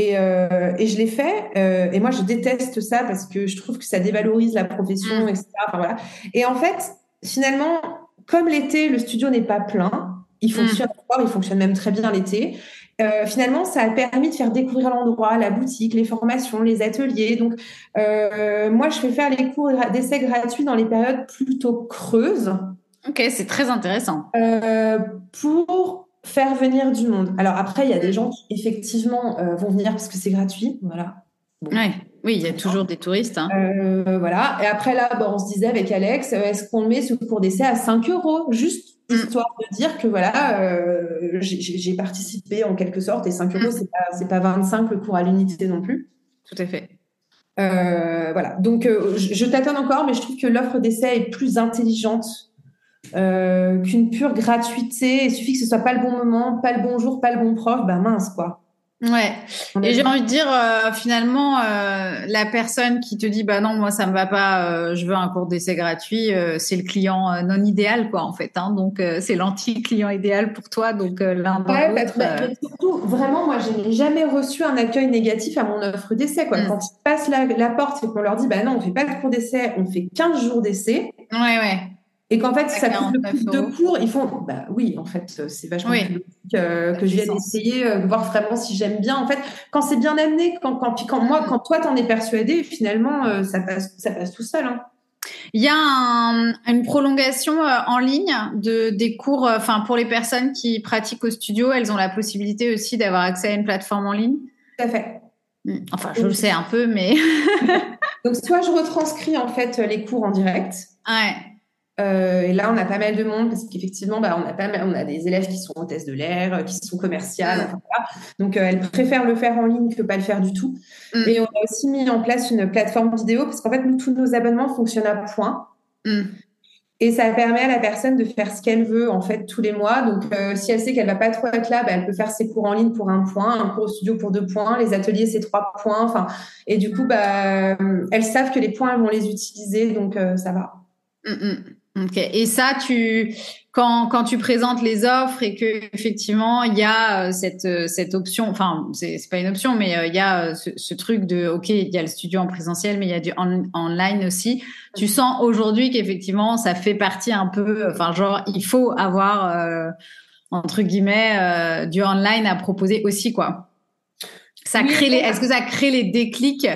Et, euh, et je l'ai fait. euh, et moi, je déteste ça parce que je trouve que ça dévalorise la profession, Mm. etc. Enfin, voilà. Et en fait, finalement, comme l'été, le studio n'est pas plein, il fonctionne encore, il fonctionne même très bien l'été. Euh, finalement, ça a permis de faire découvrir l'endroit, la boutique, les formations, les ateliers. Donc, moi, je fais faire les cours d'essai gratuits dans les périodes plutôt creuses Ok, c'est très intéressant. pour faire venir du monde. Alors après, il y a des gens qui effectivement euh, vont venir parce que c'est gratuit, voilà. Bon. Ouais. Oui, il y a toujours des touristes. Hein. Euh, voilà. Et après là, bah, on se disait avec Alex, euh, est-ce qu'on met ce cours d'essai à 5 euros? Juste Mm. histoire de dire que voilà, euh, j'ai- participé en quelque sorte et 5 euros, Mm. c'est pas pas 25 le cours à l'unité non plus. Tout à fait. Voilà. Donc, je, je tâtonne encore, mais je trouve que l'offre d'essai est plus intelligente euh, qu'une pure gratuité. Il suffit que ce soit pas le bon moment, pas le bon jour, pas le bon prof. Bah mince, quoi. Ouais. Et j'ai envie de dire, euh, finalement, euh, la personne qui te dit, bah non, moi ça me va pas, euh, je veux un cours d'essai gratuit, c'est le client non idéal, quoi, en fait. Hein, donc c'est l'anti-client idéal pour toi. Donc l'un dans Ouais, l'autre. mais surtout, vraiment, moi, je n'ai jamais reçu un accueil négatif à mon offre d'essai. Quoi. Mm. Quand ils passent la, la porte et qu'on leur dit, bah non, on fait pas de cours d'essai, on fait 15 jours d'essai, Ouais, ouais. Et qu'en fait, ça coûte le 49 prix de cours, ils font, bah oui, en fait, euh, c'est vachement Oui. plus logique euh, que je vienne essayer, euh, voir vraiment si j'aime bien. En fait, quand c'est bien amené, quand, quand, puis quand moi, quand toi, t'en es persuadé, finalement, euh, ça passe, ça passe tout seul. Hein. Il y a un- une prolongation en ligne de des cours. Enfin, pour les personnes qui pratiquent au studio, elles ont la possibilité aussi d'avoir accès à une plateforme en ligne. Tout à fait. Hmm. Enfin, je le sais un peu, mais Donc, soit je retranscris, en fait, les cours en direct. ouais. Euh, et là, on a pas mal de monde parce qu'effectivement, bah, on a pas mal, on a des élèves qui sont hôtesses de l'air, euh, qui sont commerciales. enfin, voilà. Donc, euh, elles préfèrent le faire en ligne que pas le faire du tout. Mm. Et on a aussi mis en place une plateforme vidéo parce qu'en fait, nous, tous nos abonnements fonctionnent à points. Hmm. Et ça permet à la personne de faire ce qu'elle veut en fait tous les mois. Donc, euh, si elle sait qu'elle va pas trop être là, bah, elle peut faire ses cours en ligne pour un point, un cours au studio pour deux points, les ateliers c'est trois points. Enfin, et du coup, bah, elles savent que les points elles vont les utiliser, donc ça va. Mm, mm. Ok. Et ça, tu quand quand tu présentes les offres et que effectivement il y a euh, cette euh, cette option, enfin c'est c'est pas une option, mais euh, il y a ce, ce truc de ok, il y a le studio en présentiel, mais il y a du en, online aussi. Tu sens aujourd'hui qu'effectivement ça fait partie un peu, enfin genre il faut avoir euh, entre guillemets euh, du online à proposer aussi quoi. Ça crée les. Est-ce que ça crée les déclics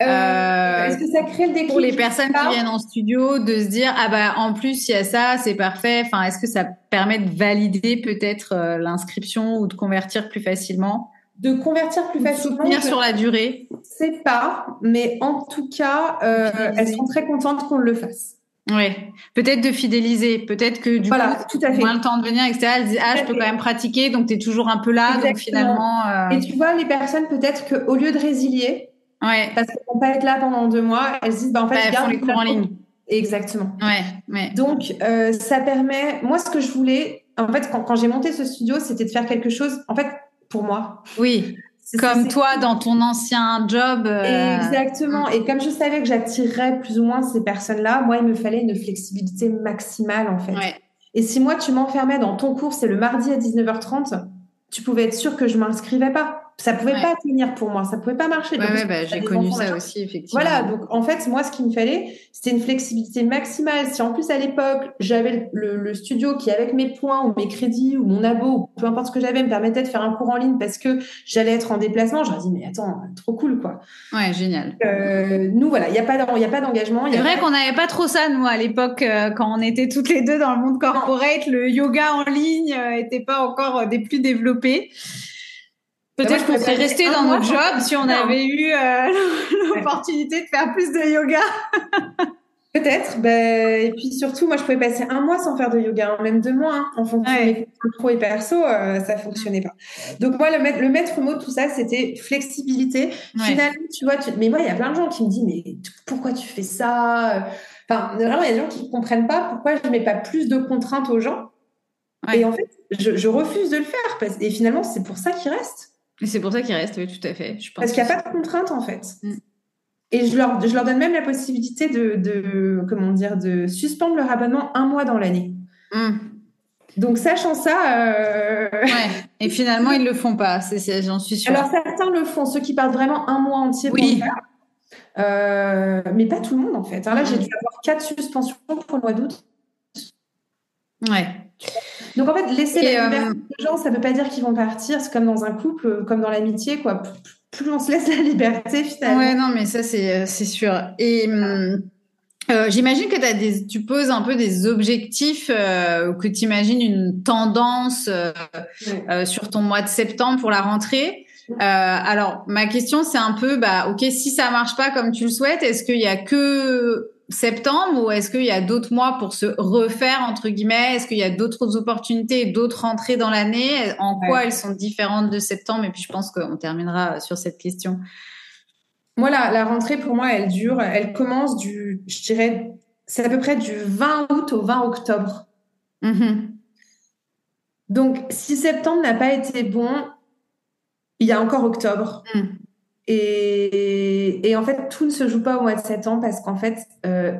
Euh, Est-ce que ça crée le déclic Pour les personnes qui viennent en studio, de se dire ah bah en plus il y a ça, c'est parfait. Enfin, est-ce que ça permet de valider peut-être euh, l'inscription ou de convertir plus facilement? De convertir plus facilement. Soutenir sur la durée? C'est pas, mais en tout cas, euh, elles sont très contentes qu'on le fasse. Oui, peut-être de fidéliser, peut-être que du voilà, coup, tout à fait. moins le temps de venir, etc. Elles disent ah je peux quand même pratiquer, donc tu es toujours un peu là, donc finalement. Et tu vois les personnes peut-être qu'au lieu de résilier, Ouais. Parce qu'elles vont pas être là pendant deux mois. Elles se disent, bah, en fait, bah, je garde les cours en ligne. Exactement. Ouais, ouais. Donc, euh, ça permet. Moi, ce que je voulais, en fait, quand, quand j'ai monté ce studio, c'était de faire quelque chose, en fait, pour moi. Oui. Comme toi dans ton ancien job. Euh... Exactement. Et comme je savais que j'attirerais plus ou moins ces personnes-là, moi, il me fallait une flexibilité maximale, en fait. Ouais. Et si moi, tu m'enfermais dans ton cours, c'est le mardi à 19h30, tu pouvais être sûr que je m'inscrivais pas ça pouvait Ouais. pas tenir pour moi, ça pouvait pas marcher. Ouais, bah, j'ai connu ça machin. aussi, effectivement. Voilà, donc en fait, moi, ce qu'il me fallait, c'était une flexibilité maximale. Si en plus, à l'époque, j'avais le, le studio qui, avec mes points ou mes crédits ou mon abo, ou peu importe ce que j'avais, me permettait de faire un cours en ligne parce que j'allais être en déplacement, j'aurais dit, mais attends, trop cool, quoi. Ouais, génial. Euh, nous, voilà, il n'y a pas d'engagement. C'est vrai pas- qu'on n'avait pas trop ça, nous, à l'époque, euh, quand on était toutes les deux dans le monde corporate, le yoga en ligne euh, était pas encore euh, des plus développés. Peut-être je qu'on pourrais serait resté dans notre job si on avait eu euh, l'opportunité de faire plus de yoga. Peut-être. Ben, et puis surtout, moi, je pouvais passer un mois sans faire de yoga, hein, même deux mois, hein, en fonction Ouais. de mes pro et perso, euh, ça fonctionnait pas. Donc moi, le maître, le maître mot de tout ça, c'était flexibilité. Ouais. Finalement, tu vois, tu- mais moi, il y a plein de gens qui me disent, mais pourquoi tu fais ça Enfin, vraiment, il y a des gens qui comprennent pas pourquoi je mets pas plus de contraintes aux gens. Ouais. Et en fait, je, je refuse de le faire. Parce, et finalement, c'est pour ça qu'ils restent. Et c'est pour ça qu'il reste, oui, tout à fait. Je pense Parce qu'il n'y a pas de contraintes, en fait. Mm. Et je leur, je leur donne même la possibilité de, de, comment dire, de suspendre leur abonnement un mois dans l'année. Hum. Donc, sachant ça, euh, Ouais. Et finalement, ils le font pas. J'en suis sûre. alors certains le font, ceux qui partent vraiment un mois entier pour Oui. le. Euh, mais pas tout le monde, en fait. hein. Là, j'ai Mm. dû avoir quatre suspensions pour le mois d'août. ouais. Donc, en fait, laisser Et, la euh, liberté aux gens, ça ne veut pas dire qu'ils vont partir. C'est comme dans un couple, euh, comme dans l'amitié, quoi. Plus- on se laisse la liberté, finalement. Ouais, non, mais ça, c'est, euh, sûr. Et euh, j'imagine que t'as des, tu poses un peu des objectifs, euh, que tu imagines une tendance euh, sur ton mois de septembre pour la rentrée. Alors, ma question, c'est un peu, bah, ok, si ça marche pas comme tu le souhaites, est-ce qu'il y a que septembre ou est-ce qu'il y a d'autres mois pour se refaire entre guillemets? Est-ce qu'il y a d'autres opportunités, d'autres rentrées dans l'année? En quoi Ouais. elles sont différentes de septembre? Et puis, je pense qu'on terminera sur cette question. Moi, la, la rentrée, pour moi, elle dure, elle commence du, je dirais, c'est à peu près du 20 août au 20 octobre. Mhm. Donc, si septembre n'a pas été bon, il y a encore octobre. Mm. Et, et en fait, tout ne se joue pas au mois de septembre parce qu'en fait, euh,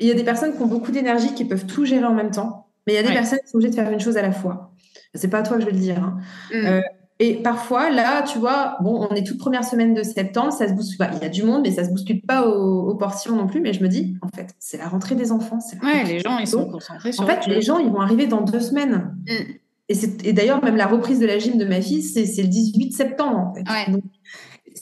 il y a des personnes qui ont beaucoup d'énergie qui peuvent tout gérer en même temps, mais il y a des Ouais. personnes qui sont obligées de faire une chose à la fois. C'est pas à toi que je vais le dire. hein. Mm. Euh, et parfois, là, tu vois, bon, on est toute première semaine de septembre, ça se bouscule pas. Il y a du monde, mais ça se bouscule pas au, au portillon non plus. Mais je me dis, en fait, c'est la rentrée des enfants. Ouais, les gens, ils sont concentrés sur En fait, les gens, ils vont arriver dans deux semaines. Mm. Et, et d'ailleurs, même la reprise de la gym de ma fille, c'est c'est le 18 septembre, en fait. Ouais. Donc,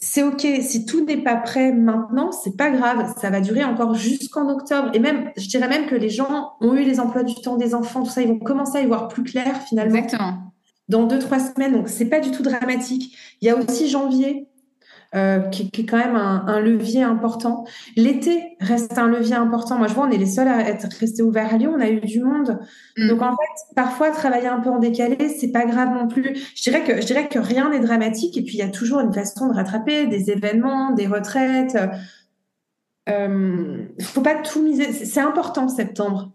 c'est OK. Si tout n'est pas prêt maintenant, c'est pas grave. Ça va durer encore jusqu'en octobre. Et même, je dirais même que les gens ont eu les emplois du temps des enfants, tout ça. Ils vont commencer à y voir plus clair, finalement Exactement. dans deux, trois semaines. Donc, c'est pas du tout dramatique. Il y a aussi janvier, euh, qui, qui est quand même un, un levier important. L'été reste un levier important. Moi, je vois, on est les seuls à être restés ouverts à Lyon. On a eu du monde. Mm. Donc, en fait, parfois, travailler un peu en décalé, c'est pas grave non plus. Je dirais que, je dirais que rien n'est dramatique. Et puis, il y a toujours une façon de rattraper des événements, des retraites. Euh, faut pas tout miser. C'est important, septembre.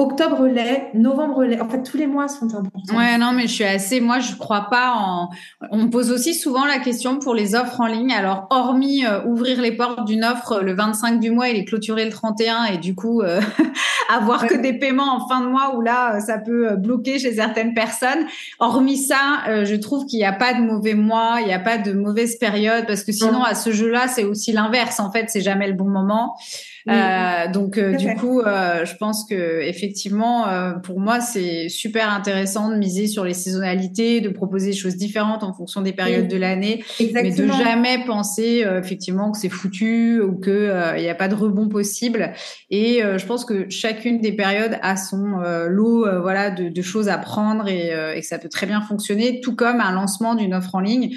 Octobre l'est, novembre l'est. En fait, tous les mois sont importants. Ouais, non, mais je suis assez. Moi, je crois pas en. On me pose aussi souvent la question pour les offres en ligne. Alors, hormis euh, ouvrir les portes d'une offre le 25 du mois et les clôturer le 31, et du coup euh, avoir que des paiements en fin de mois où là, euh, ça peut euh, bloquer chez certaines personnes. Hormis ça, euh, je trouve qu'il n'y a pas de mauvais mois, il n'y a pas de mauvaise période, parce que sinon, Non. à ce jeu-là, c'est aussi l'inverse. En fait, c'est jamais le bon moment. Euh, donc euh, du coup, euh, je pense que effectivement, pour moi, c'est super intéressant de miser sur les saisonnalités, de proposer des choses différentes en fonction des périodes de l'année, mais de jamais penser effectivement que c'est foutu ou que il n'y a pas de rebond possible. Et je pense que chacune des périodes a son lot, voilà, de, de, choses à prendre et, et, que ça peut très bien fonctionner, tout comme un lancement d'une offre en ligne.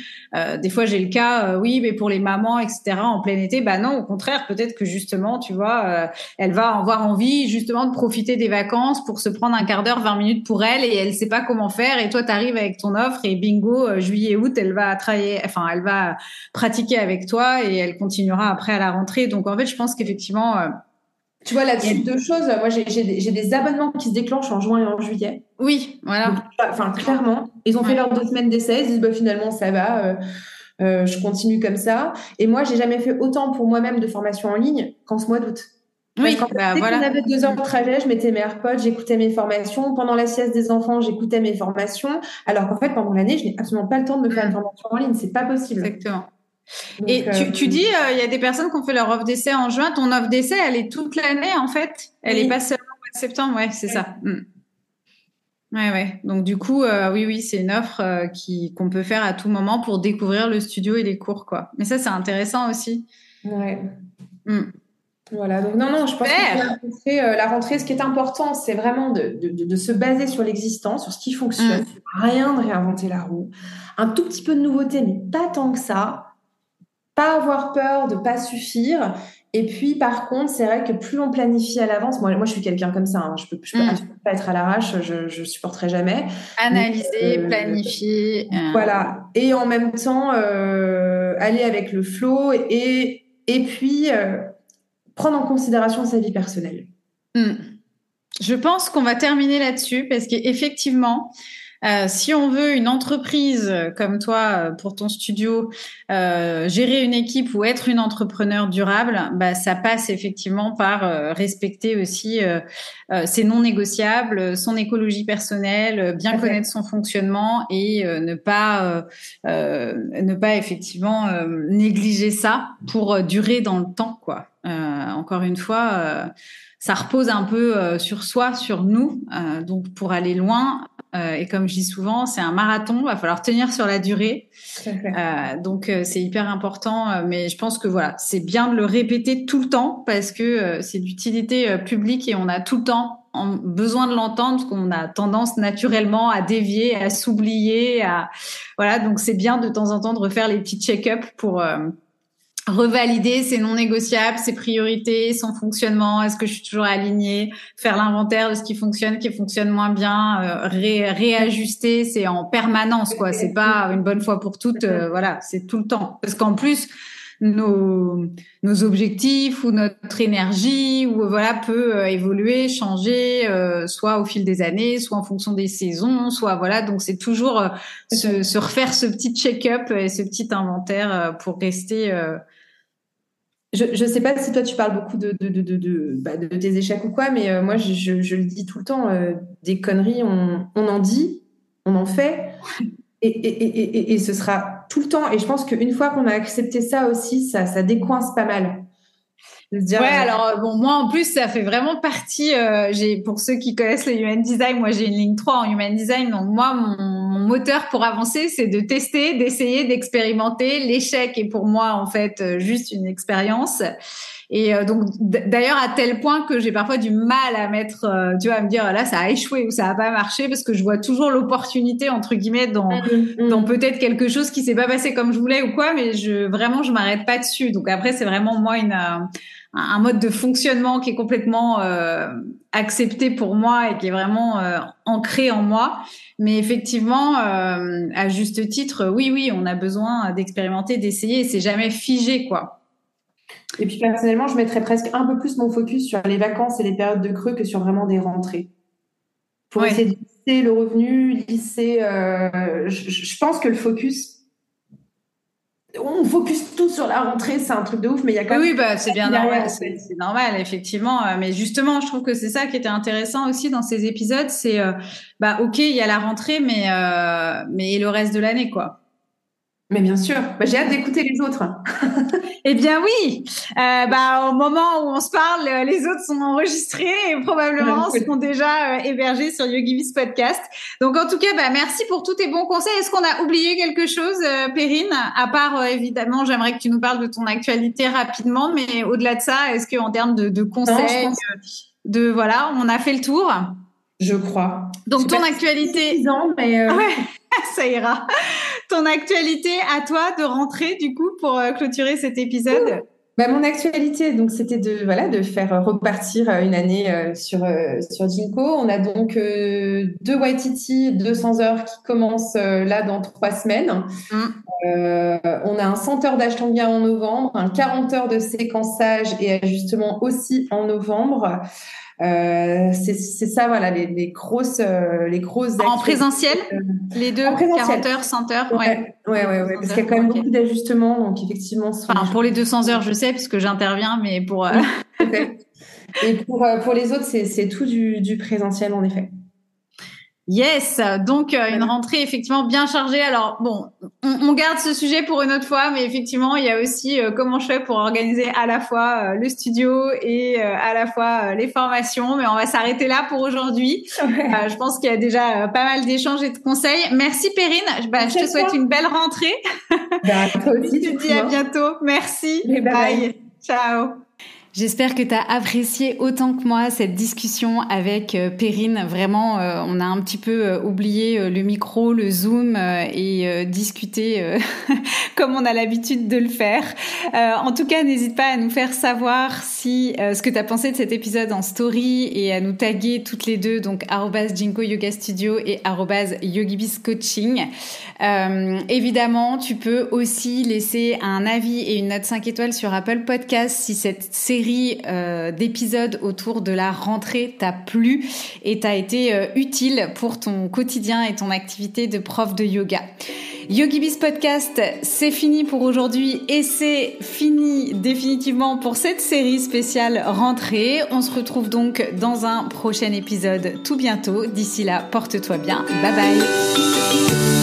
des fois, j'ai le cas, oui, mais pour les mamans, etc., en plein été, bah non, au contraire, peut-être que justement, tu vois euh, elle va avoir envie justement de profiter des vacances pour se prendre un quart d'heure, 20 minutes pour elle et elle sait pas comment faire. Et toi, tu arrives avec ton offre et bingo, euh, juillet, août, elle va travailler, enfin, elle va pratiquer avec toi et elle continuera après à la rentrée. Donc, en fait, je pense qu'effectivement, euh, tu vois, là-dessus, deux choses. Moi, j'ai des, abonnements qui se déclenchent en juin et en juillet. Oui, voilà. enfin, clairement, ils ont fait leurs deux semaines d'essai. Ils disent, bah, finalement, ça va. Euh, je continue comme ça. Et moi, j'ai jamais fait autant pour moi-même de formation en ligne qu'en ce mois d'août. Oui, bah, dès voilà. qu'on avait deux heures de trajet, je mettais mes AirPods, j'écoutais mes formations. Pendant la sieste des enfants, j'écoutais mes formations. Alors qu'en fait, pendant l'année, je n'ai absolument pas le temps de me faire une formation en ligne. C'est pas possible. Exactement. Et tu, tu, euh, dis, euh, il y a des personnes qui ont fait leur offre d'essai en juin. Ton offre d'essai, elle est toute l'année, en fait. Elle est pas seulement en septembre. Ouais, c'est ça. Mm. Ouais, ouais. Donc du coup, euh, oui, oui, c'est une offre euh, qui qu'on peut faire à tout moment pour découvrir le studio et les cours, quoi. Mais ça, c'est intéressant aussi. Ouais. Hmm. Voilà. Donc non, non, je pense que la rentrée, euh, la rentrée, ce qui est important, c'est vraiment de, de, de, se baser sur l'existant, sur ce qui fonctionne. Hmm. Rien de réinventer la roue. Un tout petit peu de nouveauté, mais pas tant que ça. Pas avoir peur de pas suffire et puis, par contre, c'est vrai que plus on planifie à l'avance, moi, moi, je suis quelqu'un comme ça. Hein, je peux, je peux, mm. pas être à l'arrache. Je, je supporterai jamais. Analyser, euh, planifier. Euh. Voilà. Et en même temps, euh, aller avec le flow et et puis prendre en considération sa vie personnelle. Mm. Je pense qu'on va terminer là-dessus parce qu'effectivement, euh, si on veut une entreprise comme toi euh, pour ton studio, euh, gérer une équipe ou être une entrepreneur durable, bah, ça passe effectivement par euh, respecter aussi ses non négociables, son écologie personnelle, bien connaître son fonctionnement et ne pas ne pas effectivement négliger ça pour durer dans le temps, quoi. Encore une fois ça repose un peu sur soi, sur nous. donc pour aller loin, euh, et comme je dis souvent, c'est un marathon, va falloir tenir sur la durée. Euh, donc euh, c'est hyper important, euh, mais je pense que voilà, c'est bien de le répéter tout le temps parce que c'est d'utilité publique et on a tout le temps besoin de l'entendre parce qu'on a tendance naturellement à dévier, à s'oublier, à voilà. Donc c'est bien de temps en temps de refaire les petits check-up pour revalider ses non négociables, ses priorités, son fonctionnement, est-ce que je suis toujours alignée, faire l'inventaire de ce qui fonctionne, qui fonctionne moins bien, euh, réajuster, c'est en permanence quoi, c'est pas une bonne fois pour toutes, euh, voilà, c'est tout le temps. Parce qu'en plus nos, nos objectifs ou notre énergie ou voilà peut euh, évoluer, changer, soit au fil des années, soit en fonction des saisons, soit voilà. Donc c'est toujours se, se, refaire ce petit check-up et ce petit inventaire pour rester je ne sais pas si toi tu parles beaucoup de, de, de, de, bah, de tes échecs ou quoi, mais euh, moi je, je, je, le dis tout le temps, euh, des conneries, on, on, en dit, on en fait, et, et, et, et, ce sera tout le temps. Et je pense qu'une fois qu'on a accepté ça aussi, ça, ça décoince pas mal. ouais, euh, alors bon, moi en plus, ça fait vraiment partie. j'ai pour ceux qui connaissent le human design, moi j'ai une ligne 3 en human design, donc moi mon moteur pour avancer, c'est de tester, d'essayer, d'expérimenter. L'échec est pour moi en fait euh, juste une expérience. Et euh, donc d'ailleurs à tel point que j'ai parfois du mal à mettre, euh, tu vois, à me dire là ça a échoué ou ça a pas marché parce que je vois toujours l'opportunité entre guillemets dans mm, mm. dans peut-être quelque chose qui s'est pas passé comme je voulais ou quoi, mais je vraiment je m'arrête pas dessus. Donc après c'est vraiment moi une un mode de fonctionnement qui est complètement euh, accepté pour moi et qui est vraiment euh, ancré en moi. Mais effectivement, euh, à juste titre, oui, oui, on a besoin d'expérimenter, d'essayer. C'est jamais figé, quoi. Et puis personnellement, je mettrais presque un peu plus mon focus sur les vacances et les périodes de creux que sur vraiment des rentrées. Pour essayer de lisser le revenu, lisser. je, je pense que le focus on focus tout sur la rentrée, c'est un truc de ouf, mais il y a quand même. Oui, bah, c'est bien normal, c'est normal, effectivement. Euh, mais justement, je trouve que c'est ça qui était intéressant aussi dans ces épisodes, c'est, euh, bah, ok, il y a la rentrée, mais, euh, mais le reste de l'année, quoi. Mais bien sûr, bah, j'ai hâte d'écouter les autres. eh bien oui, euh, bah, au moment où on se parle, les autres sont enregistrés et probablement seront déjà euh, hébergés sur YogiBiz Podcast. Donc en tout cas, bah, merci pour tous tes bons conseils. Est-ce qu'on a oublié quelque chose, euh, Perrine? À part euh, évidemment, j'aimerais que tu nous parles de ton actualité rapidement, mais au-delà de ça, est-ce qu'en termes de, de conseils, de voilà, on a fait le tour? Je crois. Donc ton actualité. mais ouais, ça ira ton actualité à toi de rentrer du coup pour euh, clôturer cet épisode? Bah, mon actualité, donc c'était de voilà de faire repartir euh, une année euh, sur sur Jinko. On a donc deux YTT 200 heures qui commencent là dans trois semaines. Mmh. on a un 100 heures d'Ashtanga en novembre, un 40 heures de séquençage et ajustement aussi en novembre. Euh, c'est ça, voilà, les, les grosses, euh, les grosses. En présentiel, les deux, en présentiel. 40 heures, 100 heures, ouais, ouais, ouais, ouais, parce qu'il y a quand même beaucoup d'ajustements, donc effectivement. Enfin, pour les 200 heures, je sais puisque j'interviens, mais pour. Euh... Et pour pour les autres, c'est tout du, du présentiel en effet. Yes, donc euh, une rentrée effectivement bien chargée. Alors bon, on, garde ce sujet pour une autre fois, mais effectivement il y a aussi euh, comment je fais pour organiser à la fois euh, le studio et à la fois les formations. Mais on va s'arrêter là pour aujourd'hui. je pense qu'il y a déjà pas mal d'échanges et de conseils. Merci Perrine. Bah, je te souhaite une belle rentrée. Bah, toi aussi. je te dis à bientôt. Merci. bye. bye. Ciao. J'espère que tu as apprécié autant que moi cette discussion avec euh, Perrine. Vraiment, euh, on a un petit peu euh, oublié le micro, le zoom et discuter comme on a l'habitude de le faire. en tout cas, n'hésite pas à nous faire savoir si ce que tu as pensé de cet épisode en story et à nous taguer toutes les deux, donc Jinko Yoga Studio et Yogibis Coaching. évidemment, tu peux aussi laisser un avis et une note 5 étoiles sur Apple Podcast si cette euh, d'épisodes autour de la rentrée t'a plu et t'a été euh, utile pour ton quotidien et ton activité de prof de yoga. YogiBiz Podcast, c'est fini pour aujourd'hui et c'est fini définitivement pour cette série spéciale rentrée. On se retrouve donc dans un prochain épisode tout bientôt. D'ici là, porte-toi bien. Bye bye.